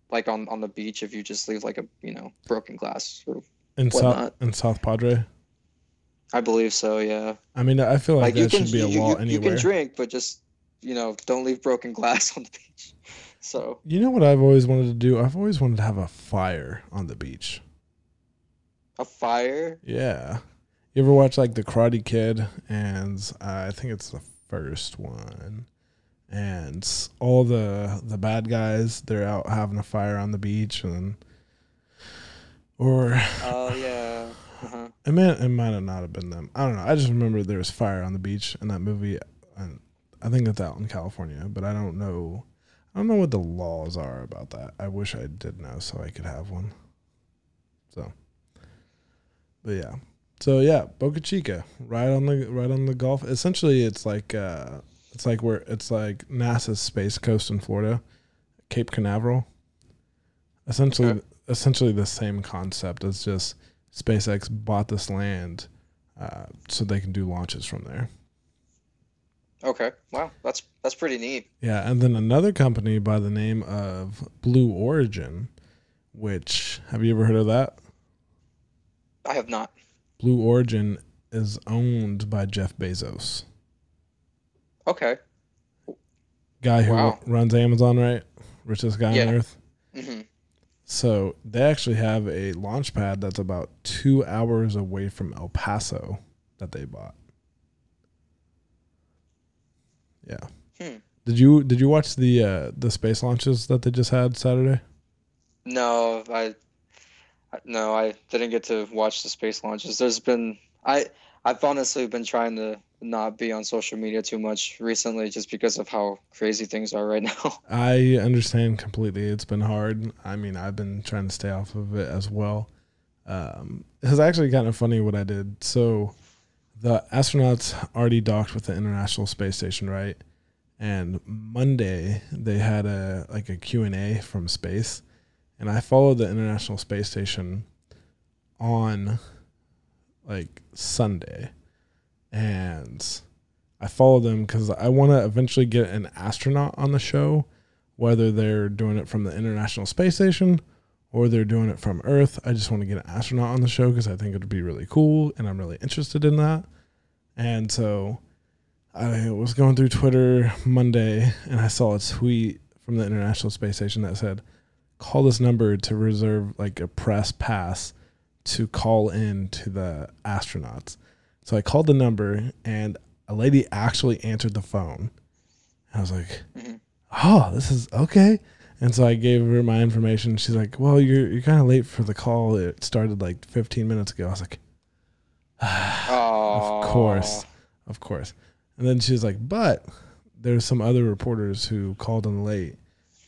C: like on on the beach if you just leave like a you know broken glass. Or,
A: in South
C: whatnot.
A: in South Padre,
C: I believe so. Yeah.
A: I mean, I feel like,
C: Like you
A: that
C: can
A: should be a
C: you,
A: law
C: you, you
A: anywhere.
C: can drink, but just you know don't leave broken glass on the beach. *laughs* So
A: You know what I've always wanted to do? I've always wanted to have a fire on the beach.
C: a fire.
A: Yeah. You ever watch like The Karate Kid? And uh, I think it's the first one. And all the the bad guys, they're out having a fire on the beach, and or
C: Oh yeah. Uh-huh.
A: it may it might have not have been them. I don't know. I just remember there was fire on the beach in that movie, and I think it's out in California, but I don't know. I don't know what the laws are about that. I wish I did know so I could have one. So But yeah. So yeah, Boca Chica, right on the right on the Gulf. Essentially, it's like uh, it's like where it's like NASA's space coast in Florida, Cape Canaveral. Essentially,
C: Okay.
A: essentially the same concept. It's just SpaceX bought this land, uh, so they can do launches from there.
C: Okay. Wow. That's that's pretty neat.
A: Yeah, and then another company by the name of Blue Origin, which have you ever heard of that?
C: I have not.
A: Blue Origin is owned by Jeff Bezos,
C: Okay.
A: guy who
C: Wow.
A: runs Amazon, right? Richest guy
C: Yeah.
A: on earth.
C: hmm
A: So they actually have a launch pad that's about two hours away from El Paso that they bought. Yeah.
C: Hmm.
A: Did you did you watch the uh, the space launches that they just had Saturday?
C: No, I I- no, I didn't get to watch the space launches. There's been I I've honestly been trying to not be on social media too much recently just because of how crazy things are right *laughs* now.
A: I understand completely. It's been hard. I mean, I've been trying to stay off of it as well. Um, it's actually kind of funny what I did. So, the astronauts already docked with the International Space Station, right? And Monday they had a like a Q and A from space, and I followed the International Space Station on like Sunday, and I follow them because I want to eventually get an astronaut on the show, whether they're doing it from the International Space Station or they're doing it from Earth. I just want to get an astronaut on the show because I think it would be really cool and I'm really interested in that. And so I was going through Twitter Monday and I saw a tweet from the International Space Station that said, call this number to reserve like a press pass to call in to the astronauts. So I called the number and a lady actually answered the phone. I was like,
C: Mhm.
A: "Oh, this is okay." And so I gave her my information. She's like, "Well, you're you're kind of late for the call. It started like 15 minutes ago." I was like,
C: Oh, *sighs*
A: "Of course, of course." And then she's like, "But there's some other reporters who called in late,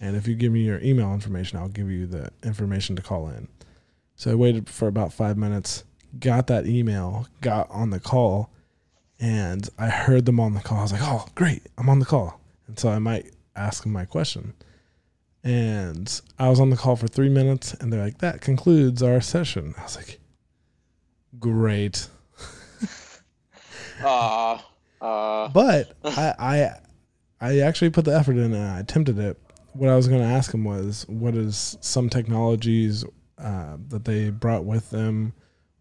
A: and if you give me your email information, I'll give you the information to call in." So I waited for about five minutes, got that email, got on the call, and I heard them on the call. I was like, "Oh, great! I'm on the call." And so I might ask them my question. And I was on the call for three minutes, and they're like, "That concludes our session." I was like, "Great."
C: Ah, *laughs* uh,
A: But I, I, I actually put the effort in and I attempted it. What I was going to ask him was, what is some technologies uh, that they brought with them,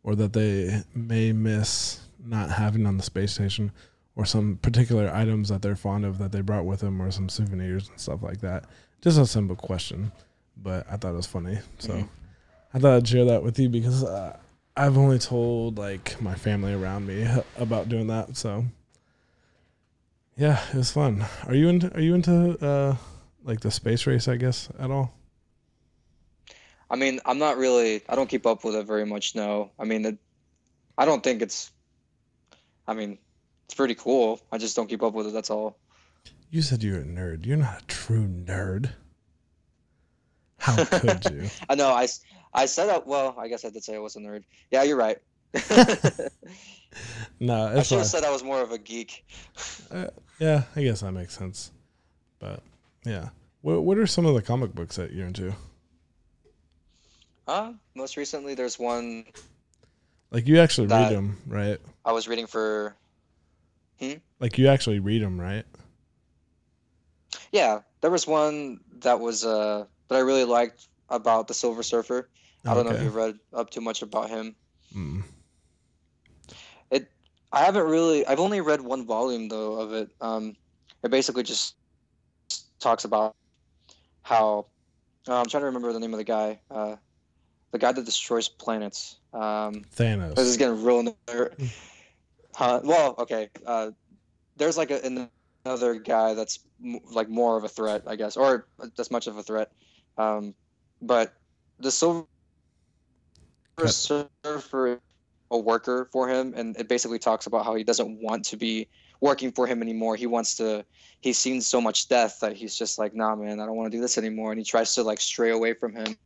A: or that they may miss not having on the space station, or some particular items that they're fond of that they brought with them, or some souvenirs and stuff like that. Just a simple question, but I thought it was funny, so
C: Mhm.
A: I thought I'd share that with you because uh, I've only told like my family around me about doing that, so. Yeah, it was fun. Are you into Are you into uh like the space race? I guess at all.
C: I mean, I'm not really. I don't keep up with it very much. No, I mean, it, I don't think it's. I mean, it's pretty cool. I just don't keep up with it. That's all.
A: You said you're a nerd. You're not a true nerd. How could *laughs* you?
C: I know. I, I said that. Well, I guess I did say I was a nerd. Yeah, you're right. *laughs*
A: No,
C: I
A: should
C: have said I was more of a geek.
A: Uh, yeah, I guess that makes sense. But yeah, what What are some of the comic books that you're into?
C: Uh, most recently, there's one
A: Like you actually read them, right?
C: I was reading for.
A: Like you actually read them, right?
C: Yeah, there was one that was uh that I really liked about the Silver Surfer. I don't know if you've read up too much about him.
A: Mm.
C: I haven't really. I've only read one volume though of it. Um, it basically just talks about how uh, I'm trying to remember the name of the guy. Uh, the guy that destroys planets. Um,
A: Thanos.
C: this is getting real. ner- Huh? Well, okay. Uh, there's like a, another guy that's m- like more of a threat, I guess, or as much of a threat. Um, but the Silver
A: Cut.
C: Surfer, a worker for him, and it basically talks about how he doesn't want to be working for him anymore. He wants to. He's seen so much death that he's just like, nah, man, I don't want to do this anymore, and he tries to like stray away from him.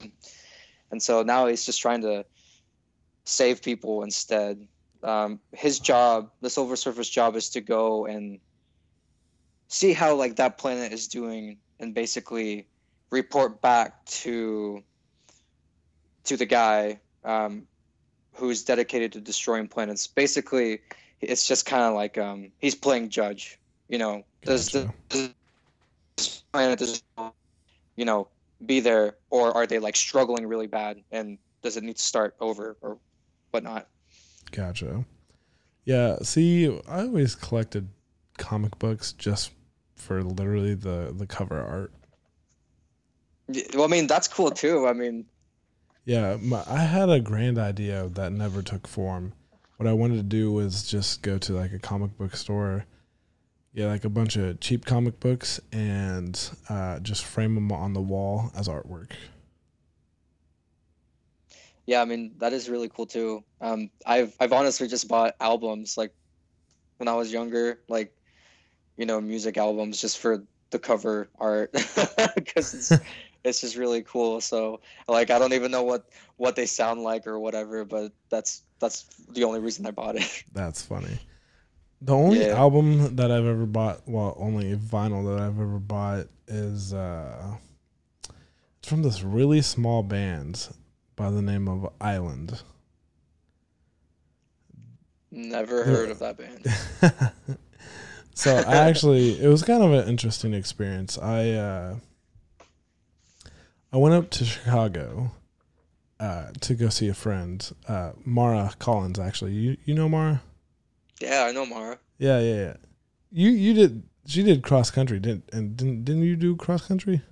C: And so now he's just trying to save people instead. Um, his job, the Silver Surfer's job, is to go and see how like that planet is doing, and basically report back to to the guy um, who's dedicated to destroying planets. Basically, it's just kind of like um, he's playing judge. You know, does the,
A: Gotcha.
C: does this planet you know be there, or are they like struggling really bad, and does it need to start over or whatnot?
A: Gotcha. Yeah. See, I always collected comic books just for literally the the cover art.
C: Well, I mean that's cool too. I mean,
A: Yeah, my, I had a grand idea that never took form. What I wanted to do was just go to like a comic book store, get like a bunch of cheap comic books, and uh, just frame them on the wall as artwork.
C: yeah, I mean that is really cool too. Um, I've I've honestly just bought albums like when I was younger, like you know, music albums just for the cover art *laughs* because it's *laughs* it's just really cool. So like I don't even know what what they sound like or whatever, but that's that's the only reason I bought it.
A: That's funny. The only
C: Yeah.
A: album that I've ever bought, well, only vinyl that I've ever bought is uh, it's from this really small band by the name of Island.
C: Never heard of that band. *laughs*
A: so I actually it was kind of an interesting experience. I uh I went up to Chicago uh to go see a friend, uh Mara Collins actually. You you know Mara?
C: Yeah, I know Mara.
A: Yeah, yeah, yeah. You you did she did cross country, didn't and didn't didn't you do cross country?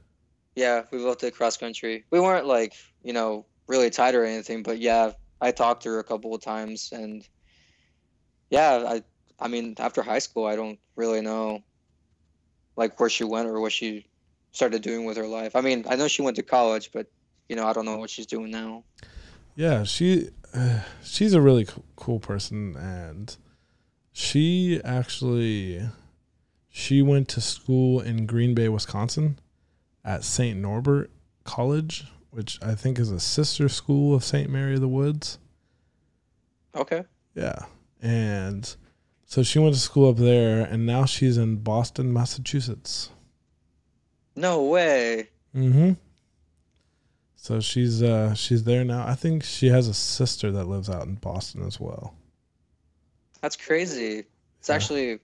C: Yeah, we both did cross country. We weren't like, you know, really tight or anything, but yeah, I talked to her a couple of times and yeah, I I mean, after high school, I don't really know like where she went or what she started doing with her life. I mean, I know she went to college, but you know, I don't know what she's doing now.
A: Yeah, she uh, *sighs* she's a really co- cool person and she actually she went to school in Green Bay, Wisconsin at St. Norbert College, which I think is a sister school of St. Mary of the Woods.
C: Okay.
A: Yeah. And so she went to school up there and now she's in Boston, Massachusetts.
C: No way.
A: Mm Mhm. So she's uh she's there now. I think she has a sister that lives out in Boston as well.
C: That's crazy. It's
A: Yeah.
C: actually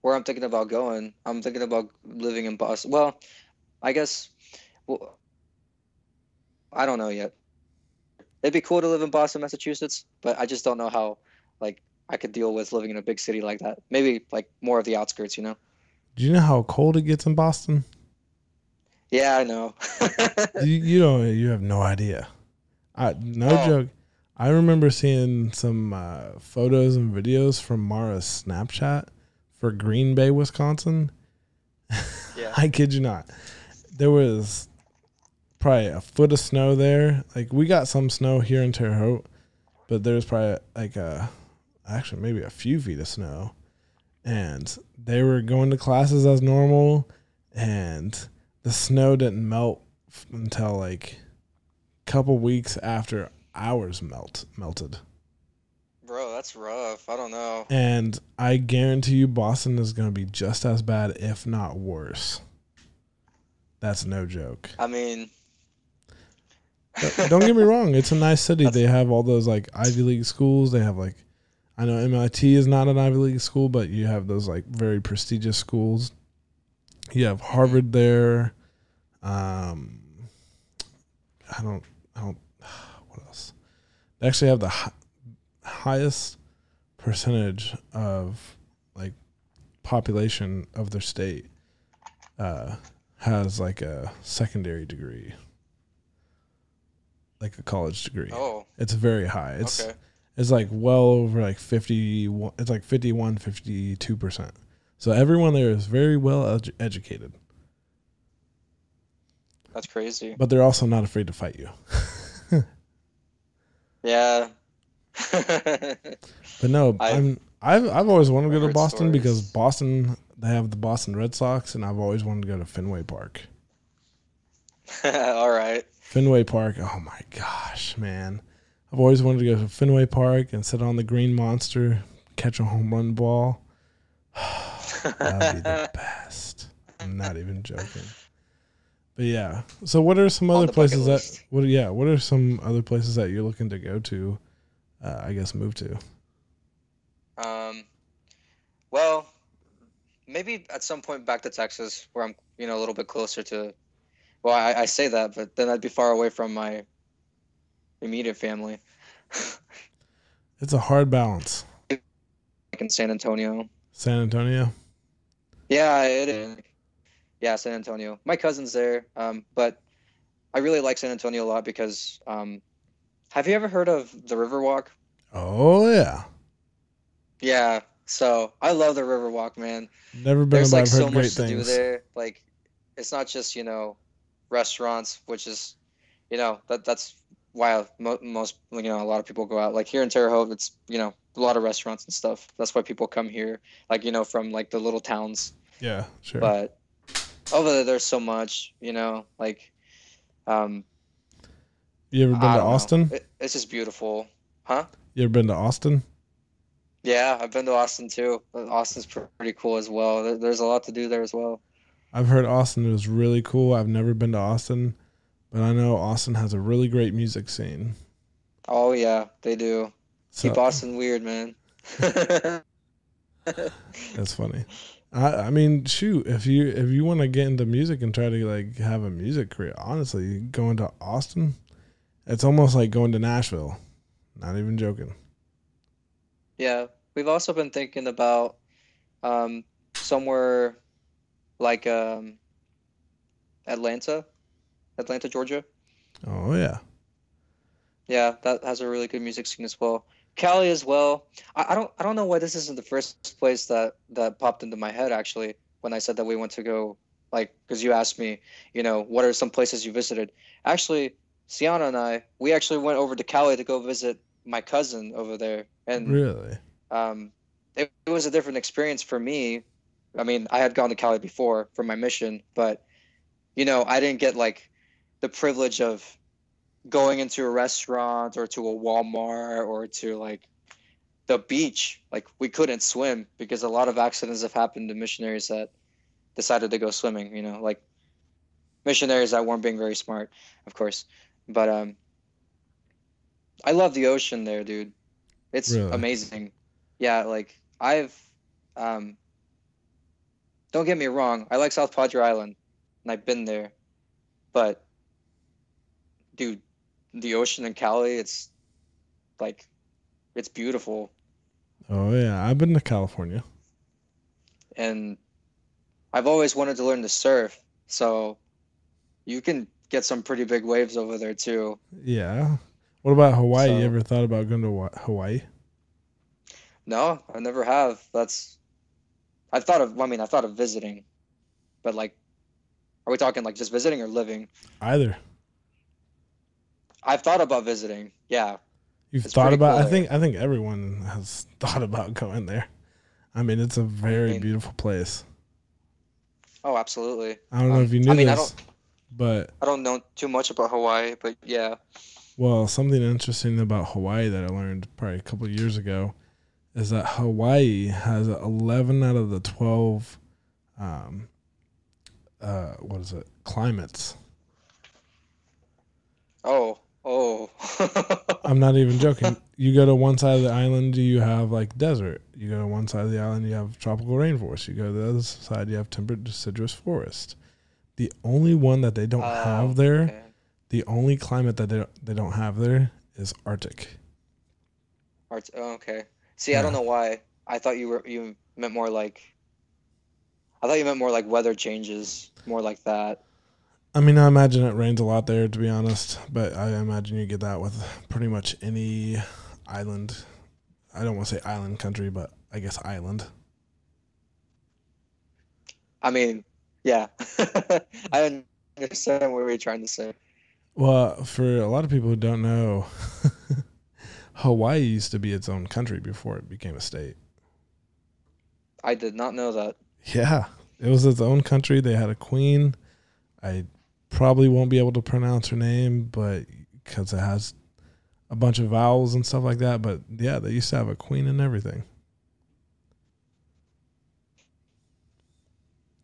C: where I'm thinking about going. I'm thinking about living in Boston. Well, I guess well, I don't know yet. It'd be cool to live in Boston, Massachusetts, but I just don't know how like I could deal with living in a big city like that. Maybe like more of the outskirts, you know?
A: Do you know how cold it gets in Boston?
C: Yeah, I know. *laughs*
A: you, you don't. You have no idea. I no
C: Oh.
A: joke. I remember seeing some uh, photos and videos from Mara's Snapchat for Green Bay, Wisconsin.
C: yeah. *laughs*
A: I kid you not. There was probably a foot of snow there. Like we got some snow here in Terre Haute, but there's probably like a actually maybe a few feet of snow. And they were going to classes as normal and the snow didn't melt until like a couple weeks after ours melt melted.
C: Bro, that's rough. I don't know.
A: And I guarantee you Boston is going to be just as bad if not worse. That's no joke.
C: I mean,
A: don't get me *laughs* wrong, it's a nice city. They have all those like Ivy League schools. They have like I know MIT is not an Ivy League school, but you have those like very prestigious schools. You have Harvard there. Um I don't I don't? They actually have the hi- highest percentage of like population of their state uh has like a secondary degree like a college degree.
C: oh,
A: It's very high. It's
C: okay.
A: it's like well over like 50 it's like 51 52%. So everyone there is very well edu- educated,
C: That's crazy.
A: but they're also not afraid to fight you. *laughs*
C: Yeah.
A: But no, *laughs*
C: I've-
A: I'm I've I've always wanted to go to Boston because. Boston they have the Boston Red Sox and I've always wanted to go to Fenway Park. *laughs*
C: All right.
A: Fenway Park. Oh my gosh, man. I've always wanted to go to Fenway Park and sit on the green monster, catch a home run ball. *sighs* That'd be the *laughs* best. I'm not even joking. But yeah. So what are some other places that
C: list.
A: what yeah, what are some other places that you're looking to go to uh, I guess move to?
C: Um, well, maybe at some point back to Texas, where I'm, you know, a little bit closer to. Well, I, I say that, but then I'd be far away from my immediate family, *laughs*
A: It's a hard balance.
C: like in San Antonio.
A: San Antonio.
C: Yeah, it is. Yeah, San Antonio. My cousin's there, um, but I really like San Antonio a lot because. Um, have you ever heard of the Riverwalk?
A: Oh yeah.
C: Yeah. So I love the Riverwalk, man.
A: Never been
C: There's
A: but
C: like
A: I've
C: so
A: heard great
C: much to do
A: things.
C: there. Like, it's not just you know, restaurants, which is, you know, that that's why mo- most you know a lot of people go out. Like here in Terre Haute, it's you know a lot of restaurants and stuff. That's why people come here. Like you know from like the little towns.
A: Yeah, sure.
C: But over there's so much. You know, like, um,
A: you ever been
C: I
A: to. Austin?
C: It, it's just beautiful, huh?
A: You ever been to Austin?
C: Yeah, I've been to Austin too. Austin's pretty cool as well. There's a lot to do there as well.
A: I've heard Austin is really cool. I've never been to Austin, but I know Austin has a really great music scene.
C: Oh yeah, they do.
A: So
C: Keep Austin weird, man. *laughs*
A: that's funny. I I mean, shoot, if you if you want to get into music and try to like have a music career, honestly, going to Austin, it's almost like going to Nashville. Not even joking.
C: Yeah, we've also been thinking about um, somewhere like um, Atlanta, Atlanta, Georgia.
A: Oh yeah.
C: Yeah, that has a really good music scene as well. Cali as well. I, I don't I don't know why this isn't the first place that that popped into my head actually when I said that we went to go like because you asked me, you know, what are some places you visited? Actually, Sienna and I, we actually went over to Cali to go visit my cousin over there, and
A: Really?
C: um, it, it was a different experience for me. I mean, I had gone to Cali before for my mission, but you know, I didn't get like the privilege of going into a restaurant or to a Walmart or to like the beach. Like we couldn't swim because a lot of accidents have happened to missionaries that decided to go swimming, you know, like missionaries that weren't being very smart, of course. But um I love the ocean there, dude. It's
A: Really?
C: amazing. Yeah, like I've um don't get me wrong, I like South Padre Island and I've been there. But dude, the ocean in Cali, it's like it's beautiful
A: Oh yeah. I've been to California.
C: and I've always wanted to learn to surf. So you can get some pretty big waves over there too.
A: Yeah. What about Hawaii? you ever thought about going to Hawaii?
C: No, I never have. That's I've thought of I mean, I thought of visiting. But like are we talking like just visiting or living?
A: Either.
C: I've thought about visiting. Yeah.
A: You've
C: It's
A: thought about
C: cool
A: I
C: there.
A: think I think everyone has *laughs* thought about going there. I mean, it's a very
C: mean-
A: beautiful place.
C: Oh, absolutely.
A: I don't know
C: Um,
A: if you knew
C: I mean, I
A: this, but
C: I don't know too much about Hawaii, but yeah.
A: well, something interesting about Hawaii that I learned probably a couple of years ago is that Hawaii has 11 out of the 12 um uh what is it? climates.
C: Oh, oh. *laughs*
A: I'm not even joking. You go to one side of the island, you have like desert. You go to one side of the island, you have tropical rainforest. You go to the other side, you have temperate deciduous forest. The only one that they don't
C: Oh,
A: have there,
C: okay.
A: the only climate that they don't, they don't have there is Arctic.
C: Art- oh, okay. See, I don't know why. I thought you were you meant more like I thought you meant more like weather changes, more like that.
A: I mean, I imagine it rains a lot there, to be honest, but I imagine you get that with pretty much any island. I don't want to say island country, but I guess island.
C: I mean, yeah. *laughs* I understand what you're trying to say.
A: Well, for a lot of people who don't know, *laughs* Hawaii used to be its own country before it became a state.
C: I did not know that.
A: Yeah, it was its own country. They had a queen. I probably won't be able to pronounce her name, but because it has a bunch of vowels and stuff like that. But yeah, they used to have a queen and everything.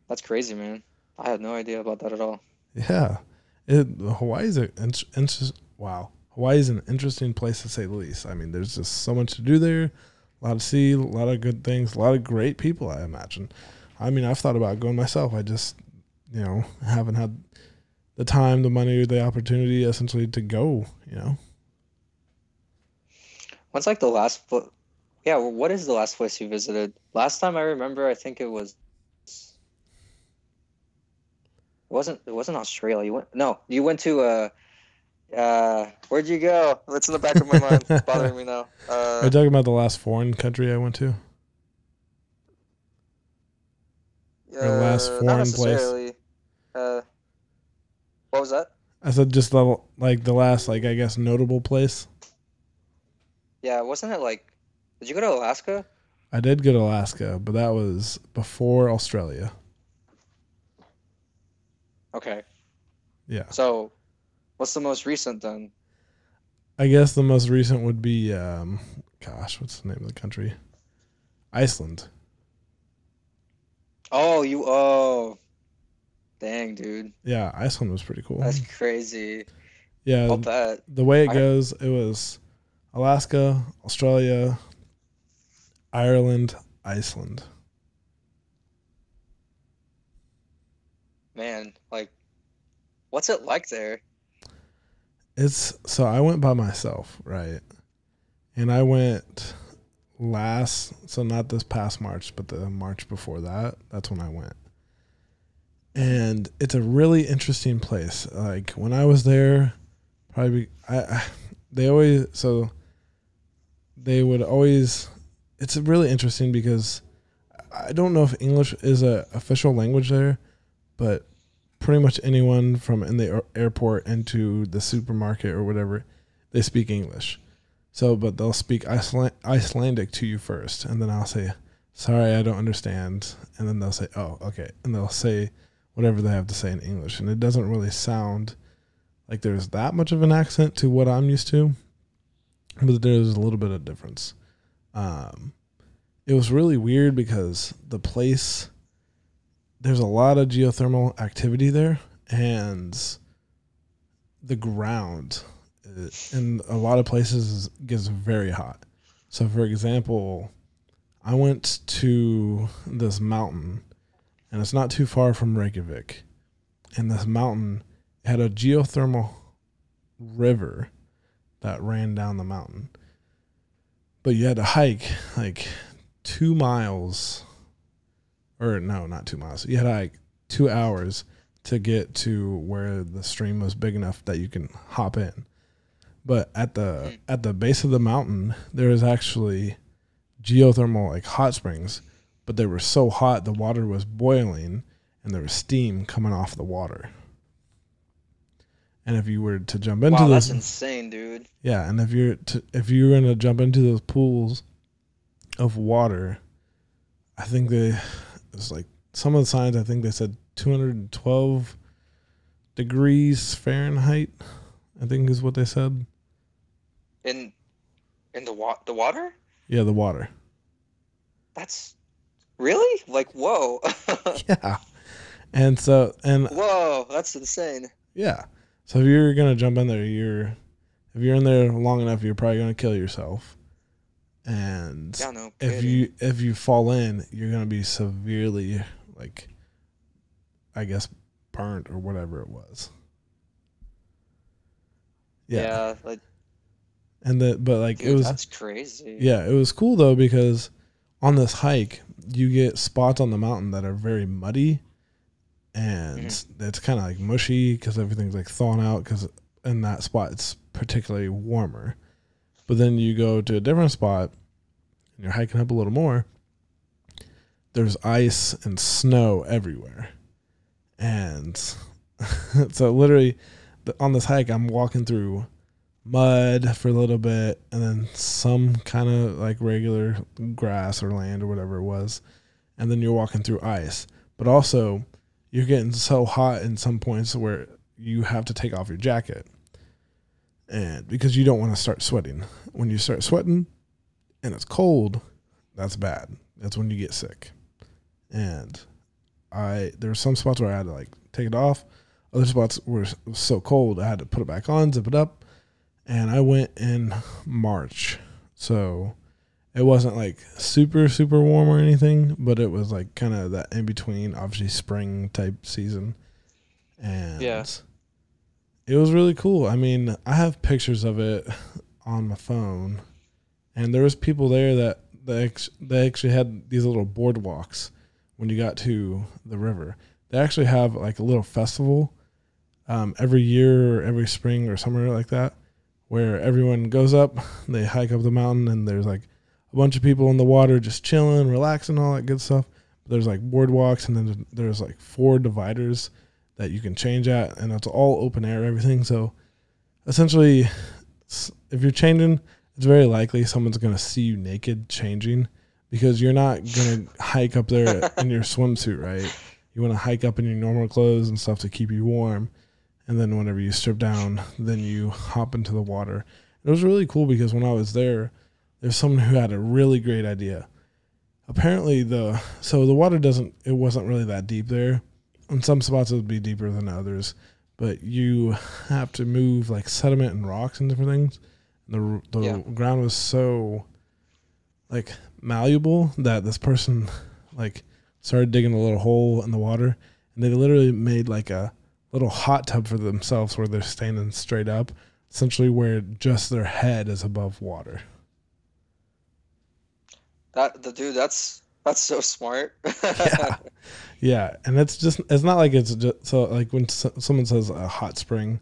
C: That's crazy, man. I had no idea about that at all.
A: Yeah, it Hawaii's a int- interest. Wow, Hawaii is an interesting place to say the least. I mean, there's just so much to do there, a lot to see, a lot of good things, a lot of great people. I imagine. I mean, I've thought about going myself. I just, you know, *laughs* haven't had the time, the money, the opportunity, essentially, to go. You know.
C: What's like the last pla- Yeah, well, what is the last place you visited? Last time I remember, I think it was. It wasn't. It wasn't Australia. You went. No, you went to. Uh, uh, where'd you go? That's in the back of my mind. It's bothering me now. *laughs*
A: Are
C: Uh,
A: you talking about the last foreign country I went to? Or last
C: uh,
A: foreign place?
C: What was that?
A: I said just the like the last like I guess notable place.
C: Yeah, wasn't it like? Did you go to Alaska?
A: I did go to Alaska, but that was before Australia.
C: Okay.
A: Yeah.
C: So, what's the most recent then?
A: I guess the most recent would be um gosh, what's the name of the country? Iceland.
C: Oh, you. Oh. Dang, dude.
A: Yeah, Iceland was pretty cool.
C: That's crazy.
A: Yeah,
C: I'll bet.
A: the way it goes, it was Alaska, Australia, Ireland, Iceland.
C: Man, like, what's it like there?
A: It's so I went by myself, right? And I went last, so not this past March, but the March before that. That's when I went. And it's a really interesting place. Like when I was there, probably I, I they always so they would always it's really interesting because I don't know if English is a official language there, but pretty much anyone from in the airport into the supermarket or whatever, they speak English. So, but they'll speak Iceland- Icelandic to you first, and then I'll say, "Sorry, I don't understand," and then they'll say, "Oh, okay," and they'll say whatever they have to say in English, and it doesn't really sound like there's that much of an accent to what I'm used to, but there's a little bit of difference. Um, it was really weird because the place there's a lot of geothermal activity there and the ground uh, in a lot of places gets very hot so for example i went to this mountain and it's not too far from reykjavik and this mountain had a geothermal river that ran down the mountain but you had to hike like two miles or no, not two miles. You had like two hours to get to where the stream was big enough that you can hop in. But at the at the base of the mountain, there is actually geothermal like hot springs, but they were so hot the water was boiling and there was steam coming off the water. And if you were to jump into
C: Wow,
A: those,
C: that's insane, dude.
A: yeah, and if you're to, if you were gonna jump into those pools of water, I think they it's like some of the signs. I think they said 212 degrees Fahrenheit. I think is what they said.
C: In, in the wa- the water?
A: Yeah, the water.
C: That's really like whoa, *laughs*
A: Yeah, and so and
C: whoa, that's insane.
A: yeah, so if you're gonna jump in there, you're if you're in there long enough, you're probably gonna kill yourself. And
C: Yeah, no.
A: if you if you fall in, you're gonna be severely like, I guess, burnt or whatever it was. Yeah,
C: yeah, like
A: and the but like
C: dude,
A: it was
C: that's crazy.
A: yeah it was cool though because on this hike you get spots on the mountain that are very muddy, and mm-hmm. it's kind of like mushy because everything's like thawing out because in that spot it's particularly warmer. But then you go to a different spot and you're hiking up a little more. There's ice and snow everywhere. And *laughs* so literally on this hike I'm walking through mud for a little bit and then some kind of like regular grass or land or whatever it was. And then you're walking through ice. But also you're getting so hot in some points where you have to take off your jacket. and because you don't want to start sweating. When you start sweating and it's cold, that's bad. That's when you get sick. And I there were some spots where I had to like take it off. Other spots were so cold I had to put it back on, zip it up. And I went in March. So it wasn't like super super warm or anything, but it was like kind of that in between, obviously spring type season, and
C: Yeah.
A: it was really cool. I mean, I have pictures of it on my phone, and there was people there that they they actually had these little boardwalks when you got to the river. They actually have like a little festival um, every year or every spring or summer like that, where everyone goes up, *laughs* they hike up the mountain, and there's like a bunch of people in the water just chilling, relaxing, all that good stuff. There's like boardwalks, and then there's like four dividers that you can change at, and it's all open air, everything. So essentially, if you're changing, it's very likely someone's gonna see you naked changing because you're not gonna hike up there *laughs* in your swimsuit, right? You want to hike up in your normal clothes and stuff to keep you warm, and then whenever you strip down, then you hop into the water. It was really cool because when I was there, there's someone who had a really great idea. Apparently, the so the water doesn't it wasn't really that deep there. In some spots, it would be deeper than others, but you have to move like sediment and rocks and different things. The the
C: Yeah.
A: ground was so like malleable that this person like started digging a little hole in the water, and they literally made like a little hot tub for themselves where they're standing straight up, essentially where just their head is above water.
C: That the dude, that's that's so smart. *laughs*
A: yeah, yeah, and it's just it's not like it's just so like when someone says a hot spring,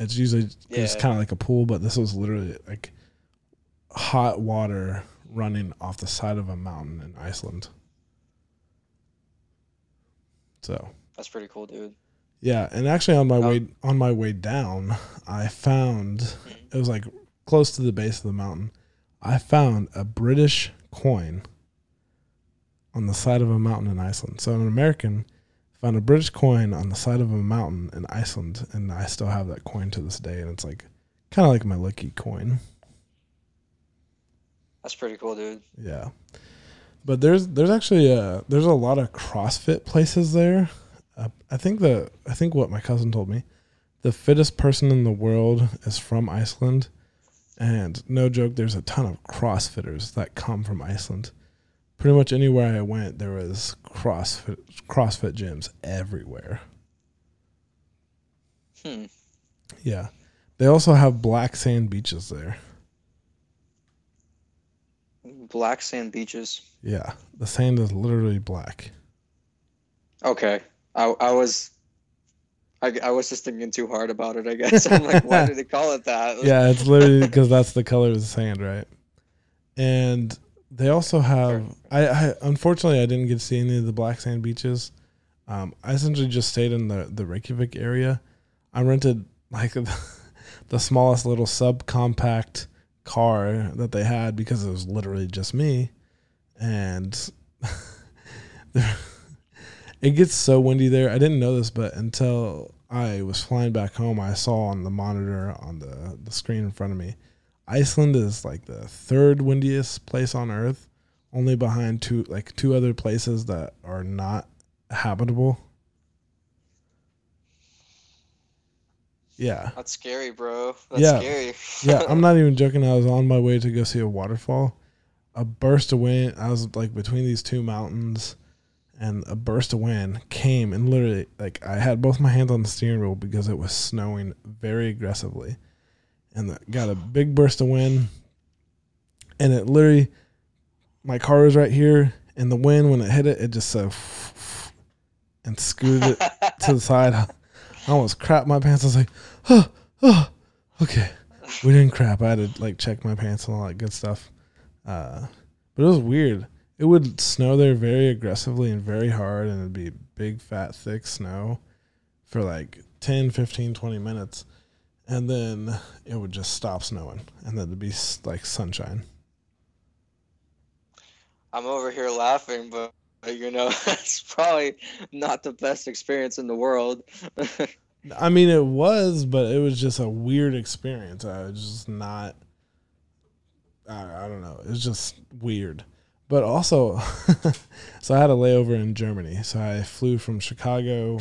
A: it's usually it's kind of like a pool, but this was literally like hot water running off the side of a mountain in Iceland. So
C: That's pretty cool, dude.
A: Yeah, and actually on my
C: Oh.
A: way on my way down, I found it was like close to the base of the mountain. I found a British coin on the side of a mountain in Iceland. So an American found a British coin on the side of a mountain in Iceland, and I still have that coin to this day. And it's like kind of like my lucky coin.
C: That's pretty cool, dude.
A: Yeah. But there's there's actually a there's a lot of CrossFit places there. Uh, I think the I think what my cousin told me, the fittest person in the world is from Iceland, and no joke, there's a ton of CrossFitters that come from Iceland. Pretty much anywhere I went, there was CrossFit CrossFit gyms everywhere.
C: Hmm.
A: Yeah, they also have black sand beaches there.
C: Black sand beaches.
A: Yeah, the sand is literally black.
C: Okay. I I was I, I was just thinking too hard about it, I guess. I'm like, why did they call it that? *laughs*
A: yeah, it's literally because that's the color of the sand, right? And they also have. I, I unfortunately I didn't get to see any of the black sand beaches. Um, I essentially just stayed in the the Reykjavik area. I rented like *laughs* the smallest little subcompact car that they had because it was literally just me, and *laughs* it gets so windy there. I didn't know this, but until I was flying back home, I saw on the monitor on the, the screen in front of me, Iceland is like the third windiest place on Earth, only behind two like two other places that are not habitable. Yeah.
C: That's scary, bro. That's
A: Yeah.
C: scary.
A: Yeah, I'm *laughs* not even joking. I was on my way to go see a waterfall. A burst of wind. I was like between these two mountains, and a burst of wind came and literally, like, I had both my hands on the steering wheel because it was snowing very aggressively, and got a big burst of wind, and it literally, my car was right here, and the wind when it hit it, it just so, *laughs* and scooted it to the side. I almost crapped my pants. I was like, oh, oh, okay. We didn't crap. I had to like check my pants and all that good stuff. Uh, but it was weird. It would snow there very aggressively and very hard, and it'd be big, fat, thick snow for like 10, 15, 20 minutes. And then it would just stop snowing, and then it'd be like sunshine.
C: I'm over here laughing, but you know, *laughs* it's probably not the best experience in the world. *laughs*
A: I mean, it was, but it was just a weird experience. I was just not. I, I don't know. It was just weird. But also, *laughs* so I had a layover in Germany. So I flew from Chicago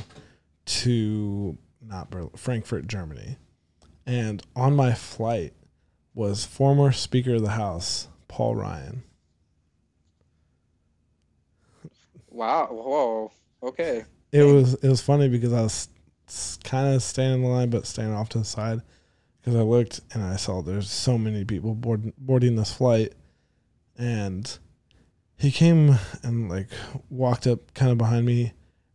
A: to not Berlin, Frankfurt, Germany. And on my flight was former Speaker of the House, Paul Ryan.
C: Wow. Whoa. Okay.
A: It was it was funny because I was kind of staying in the line, but staying off to the side because I looked and I saw there's so many people board, boarding this flight, and he came and like walked up kind of behind me,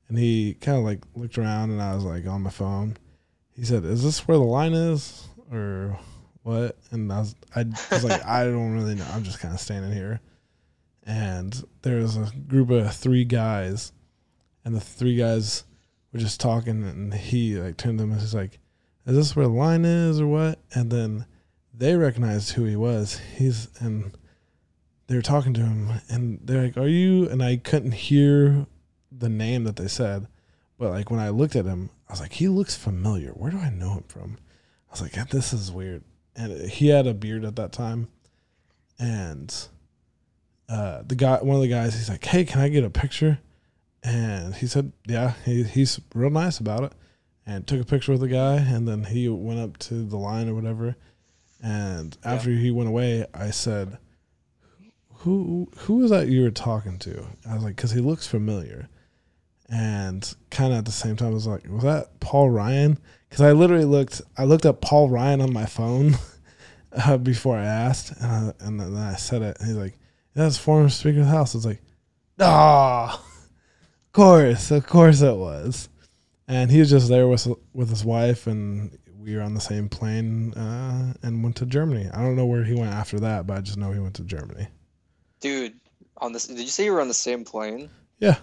A: and he kind of like looked around, and I was like on my phone. He said, "Is this where the line is, or what?" And I was I was like, "I don't really know. I'm just kind of standing here." And there was a group of three guys, and the three guys were just talking, and he like turned to them and he's like, "Is this where the line is, or what?" And then they recognized who he was. He's and they were talking to him, and they're like, "Are you?" And I couldn't hear the name that they said, but like when I looked at him, I was like, "He looks familiar. Where do I know him from?" I was like, "This is weird." And he had a beard at that time, and uh, the guy, one of the guys, he's like, "Hey, can I get a picture?" And he said, "Yeah." He, he's real nice about it, and took a picture with the guy, and then he went up to the line or whatever. And after he went away, I said, "Who who was that you were talking to?" I was like, "Cause he looks familiar." And kind of at the same time, I was like, "Was that Paul Ryan?" Because I literally looked, I looked up Paul Ryan on my phone *laughs* uh, before I asked, and, and then I said it. And he's like, "That's former Speaker of the House." I was like, "Ah." Of course, of course it was. And he was just there with with his wife, and we were on the same plane uh, and went to Germany. I don't know where he went after that, but I just know he went to Germany.
C: Dude, on this, did you say you were on the same plane?
A: Yeah.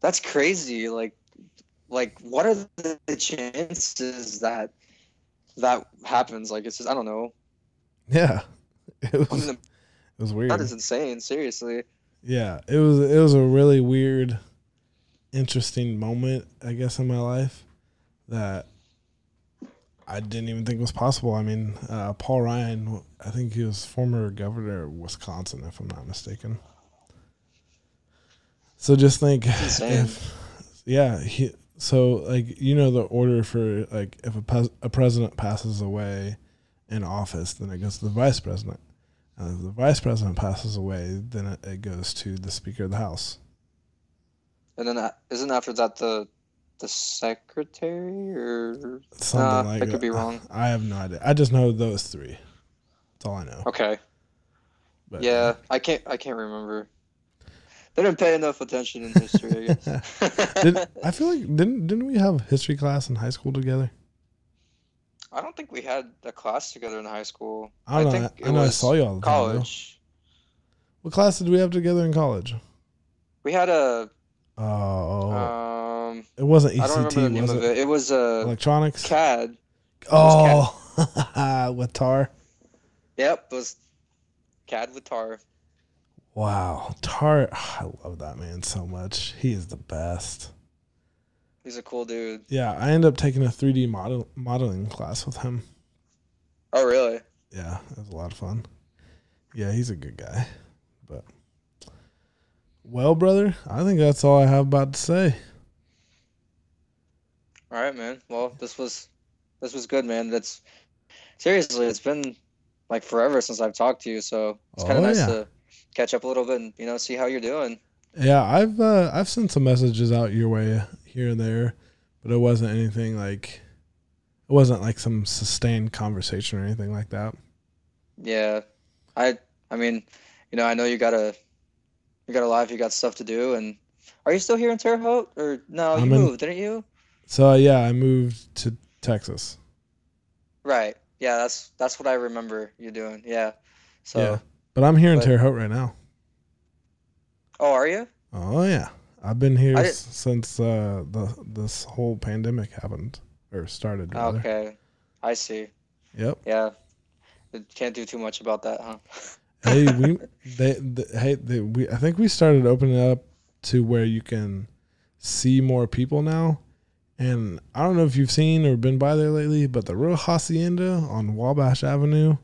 C: That's crazy. Like, like what are the chances that that happens? Like, it's just I don't know.
A: Yeah, *laughs* it was, it was weird.
C: that is insane. Seriously.
A: Yeah, it was it was a really weird, interesting moment, I guess, in my life that I didn't even think it was possible. I mean, uh, Paul Ryan, I think he was former governor of Wisconsin, if I'm not mistaken. So just think, if, yeah, he. So like you know the order for like if a pres- a president passes away in office, then it goes to the vice president. And if the vice president passes away, then it, it goes to the Speaker of the House.
C: And then uh, isn't after that the the secretary or
A: Something
C: Nah,
A: like
C: I
A: that.
C: could be wrong.
A: I have no idea. I just know those three. That's all I know.
C: okay.
A: But,
C: Yeah, uh, I can't I can't remember. They didn't pay enough attention in history, I guess. *laughs*
A: Did, I feel like didn't didn't we have history class in high school together?
C: I don't think we had a class together in high school.
A: I don't know.
C: think
A: I, know I saw you all the time.
C: college.
A: What class did we have together in college?
C: We had a
A: Oh, uh,
C: um
A: it wasn't ECT,
C: I don't remember the name
A: was
C: of
A: it?
C: it. It was uh
A: Electronics.
C: CAD.
A: oh, *laughs* with tar.
C: Yep, it was CAD with tar.
A: Wow, tar. *sighs* I love that man so much. He is the best.
C: He's a cool dude.
A: Yeah, I ended up taking a 3D model modeling class with him.
C: Oh really?
A: Yeah, it was a lot of fun. Yeah, he's a good guy. But well, brother, I think that's all I have about to say.
C: All right, man. Well, this was this was good, man. That's seriously, it's been like forever since I've talked to you, so it's kind
A: Oh,
C: of nice
A: yeah.
C: to catch up a little bit and you know see how you're doing.
A: Yeah, I've uh, I've sent some messages out your way here and there, but it wasn't anything like it wasn't like some sustained conversation or anything like that.
C: Yeah, I I mean, you know, I know you got a you got a life, you got stuff to do, and are you still here in Terre Haute or no? You
A: I'm in-
C: moved, didn't you?
A: So yeah, I moved to Texas.
C: Right. Yeah, that's that's what I remember you doing. Yeah. So,
A: yeah, but I'm here in
C: but-
A: Terre Haute right now.
C: oh, are you?
A: Oh yeah, I've been here s- since uh, the this whole pandemic happened or started. Rather.
C: Okay, I see.
A: Yep.
C: Yeah, can't do too much about that, huh? *laughs*
A: hey, we they, the, hey they, we I think we started opening up to where you can see more people now, And I don't know if you've seen or been by there lately, but the real hacienda on Wabash Avenue,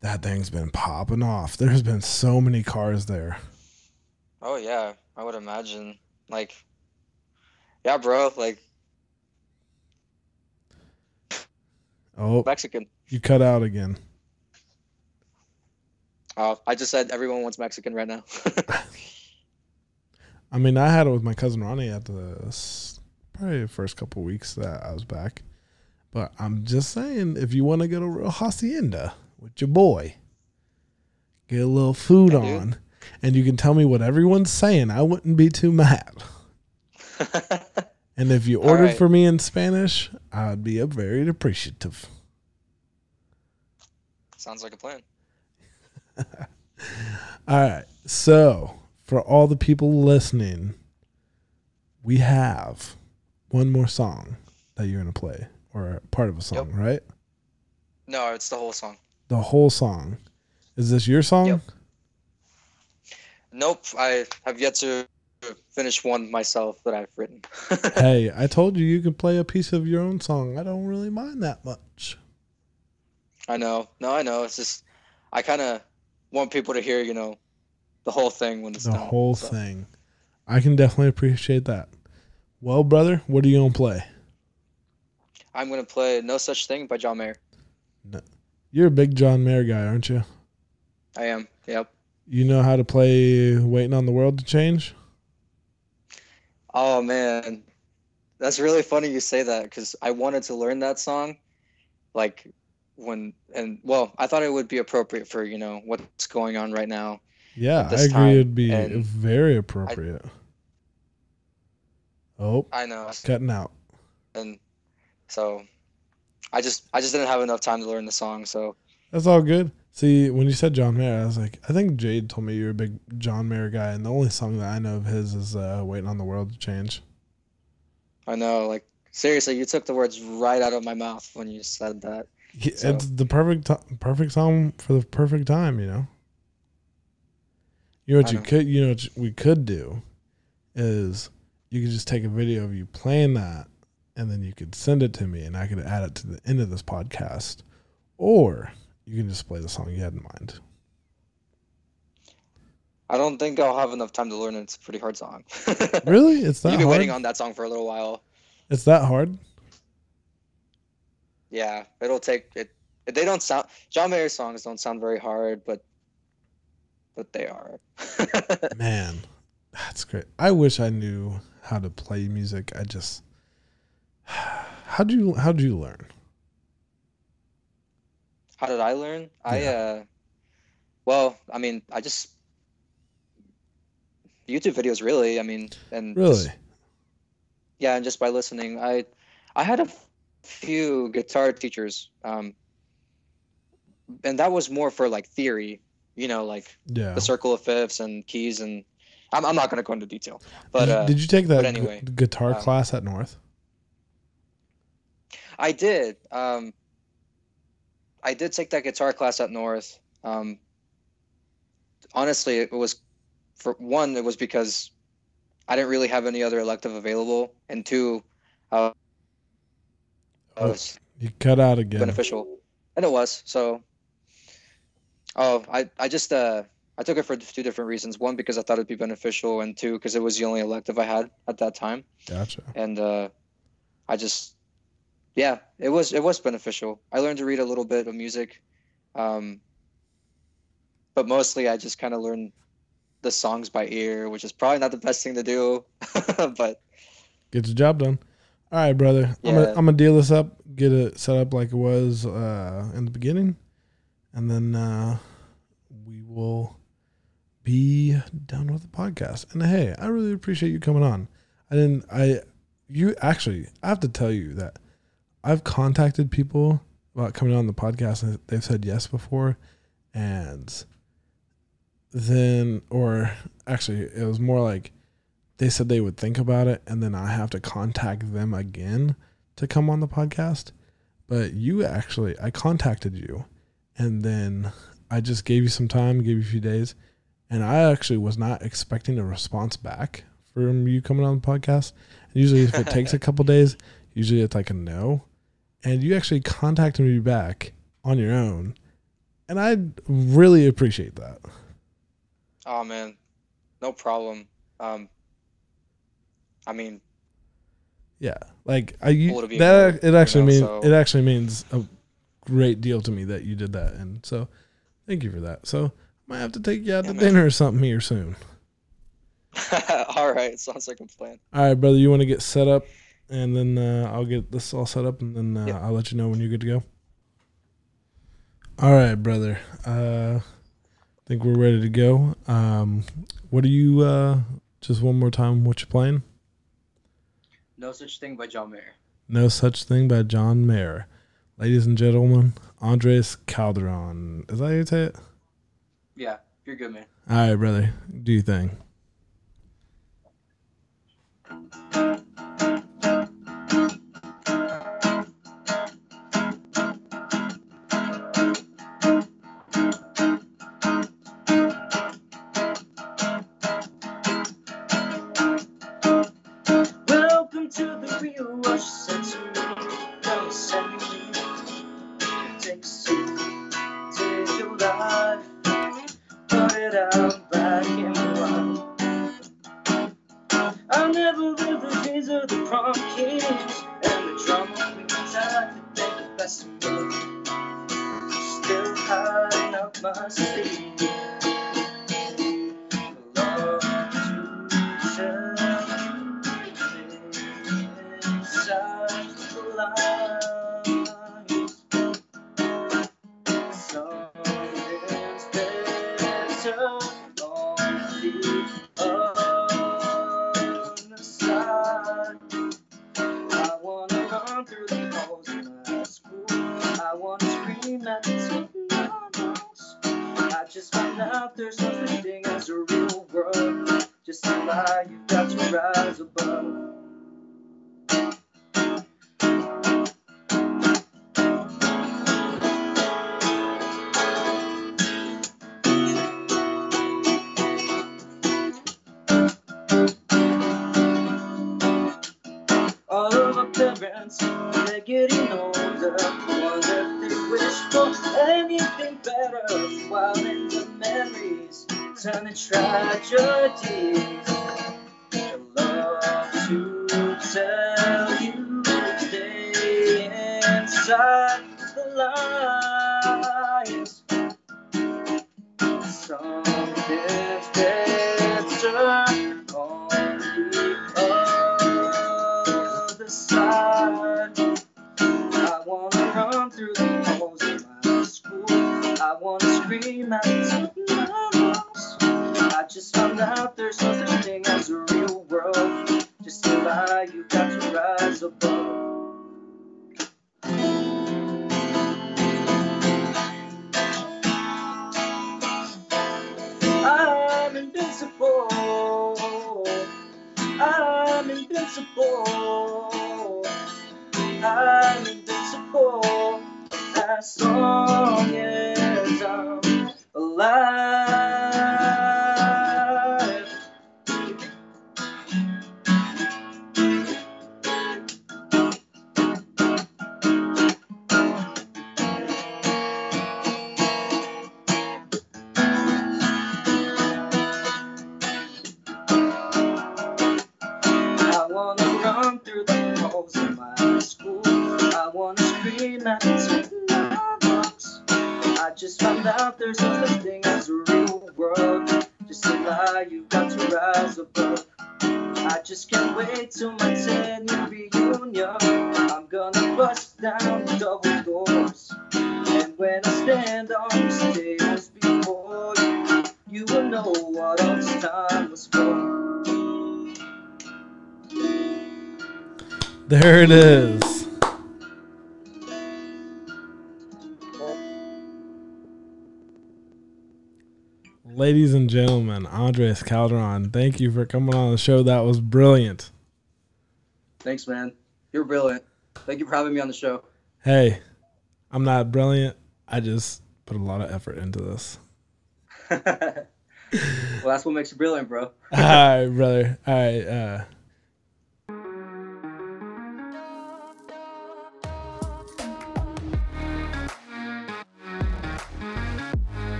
A: that thing's been popping off. There's been so many cars there.
C: Oh yeah, I would imagine. Like, yeah, bro. Like
A: Oh,
C: Mexican.
A: you cut out again.
C: Oh, I just said everyone wants Mexican right now. *laughs*
A: I mean, I had it with my cousin Ronnie at the probably the first couple weeks that I was back. But I'm just saying, if you want to go to real hacienda with your boy, get a little food
C: dude.
A: on, and you can tell me what everyone's saying. I wouldn't be too mad. *laughs* And if you ordered
C: right.
A: for me in Spanish, I'd be a very appreciative.
C: Sounds like a plan. *laughs*
A: All right. So, for all the people listening, we have one more song that you're going to play, or part of a song,
C: Yep.
A: right?
C: No, it's the whole song.
A: The whole song. Is this your song?
C: Yep. Nope, I have yet to finish one myself that I've written. *laughs*
A: hey, I told you you could play a piece of your own song. I don't really mind that much.
C: I know. No, I know. It's just I kind of want people to hear, you know, the whole thing when it's
A: The
C: done.
A: whole
C: so.
A: thing. I can definitely appreciate that. Well, brother, what are you going to play?
C: I'm gonna play "No Such Thing" by John Mayer.
A: You're a big John Mayer guy, aren't you?
C: I am. Yep.
A: You know how to play Waiting on the World to Change?
C: Oh man, that's really funny you say that because I wanted to learn that song, like when and well, I thought it would be appropriate for you know what's going on right now.
A: Yeah, I agree.
C: time,
A: It'd be
C: and
A: very appropriate. Oh,
C: I know,
A: cutting out.
C: and so I just I just didn't have enough time to learn the song. So
A: That's all good. See, when you said John Mayer, I was like, I think Jade told me you're a big John Mayer guy, and the only song that I know of his is uh, "Waiting on the World to Change."
C: I know, like seriously, you took the words right out of my mouth when you said that.
A: He-
C: So-
A: It's the perfect ti- perfect song for the perfect time, you know. You know what
C: I
A: you
C: know.
A: could, you know, what we could do is you could just take a video of you playing that, and then you could send it to me, and I could add it to the end of this podcast, or you can just play the song you had in mind.
C: I don't think I'll have enough time to learn it. It's a pretty hard song. *laughs*
A: Really, it's that
C: You've been
A: hard.
C: waiting on that song for a little while.
A: it's that hard.
C: Yeah, it'll take it. They don't sound John Mayer songs don't sound very hard, but but they are. *laughs*
A: Man, that's great. I wish I knew how to play music. I just *sighs* how do you how do you learn?
C: How did I learn? I uh well, I mean, I just YouTube videos really. I mean, and
A: Really?
C: just- yeah, and just by listening. I I had a few guitar teachers um and that was more for like theory, you know, like
A: Yeah.
C: the circle of fifths and keys and I'm, I'm not going to go into detail. But
A: did, you,
C: uh
A: did you take that
C: but
A: gu- guitar
C: um,
A: class at North?
C: I did. Um, I did take that guitar class at North. Um, honestly, it was for one, it was because I didn't really have any other elective available, and two, uh, it
A: Oh,
C: was
A: You cut out again.
C: beneficial, and it was. So, oh, I I just uh I took it for two different reasons. One because I thought it'd be beneficial, and two because it was the only elective I had at that time.
A: Gotcha.
C: and uh, I just, yeah, it was it was beneficial. I learned to read a little bit of music, um, but mostly I just kind of learned the songs by ear, which is probably not the best thing to do, *laughs* but
A: Get your job done. All right, brother. I'm gonna
C: Yeah.
A: I'm gonna deal this up, get it set up like it was uh, in the beginning, and then uh, we will be done with the podcast. And hey, I really appreciate you coming on. I didn't. I you actually. I have to tell you that I've contacted people about coming on the podcast, and they've said yes before, and then or actually it was more like they said they would think about it and then I have to contact them again to come on the podcast. But you actually, I contacted you and then I just gave you some time, gave you a few days, and I actually was not expecting a response back from you coming on the podcast. And usually, if it takes a *laughs* couple days, usually it's like a no. And you actually contacted me back on your own, and I really appreciate that.
D: Oh man, no problem. Um, I mean,
A: Yeah, like I you, that it actually
D: you know,
A: means
D: so-
A: it actually means a great deal to me that you did that, and so thank you for that. So might have to take you out
D: Yeah,
A: to
D: man.
A: dinner or something here soon. *laughs*
D: all right, sounds like a plan.
A: All right, brother, you want to get set up, and then uh, I'll get this all set up, and then uh,
D: Yep.
A: I'll let you know when you're good to go. All right, brother. Uh, I think we're ready to go. Um, what are you? Uh, just one more time, what you playing?
E: No such thing by John Mayer.
A: No Such Thing by John Mayer. Ladies and gentlemen, Andres Calderon. Is that how you say it?
E: Yeah, you're good, man.
A: All right, brother. Do your thing.
C: Just found out there's no such thing as a real world. Just a lie, you got to rise above. I'm invincible. I'm invincible. I'm invincible as long
A: There it is. Ladies and gentlemen, Andres Calderon, thank you for coming on the show. That was brilliant.
E: Thanks, man. You're brilliant. Thank you for having me on the show.
A: Hey, I'm not brilliant. I just put a lot of effort into this. *laughs*
C: Well, that's what makes you brilliant, bro. *laughs*
A: All right, brother. All right. Uh,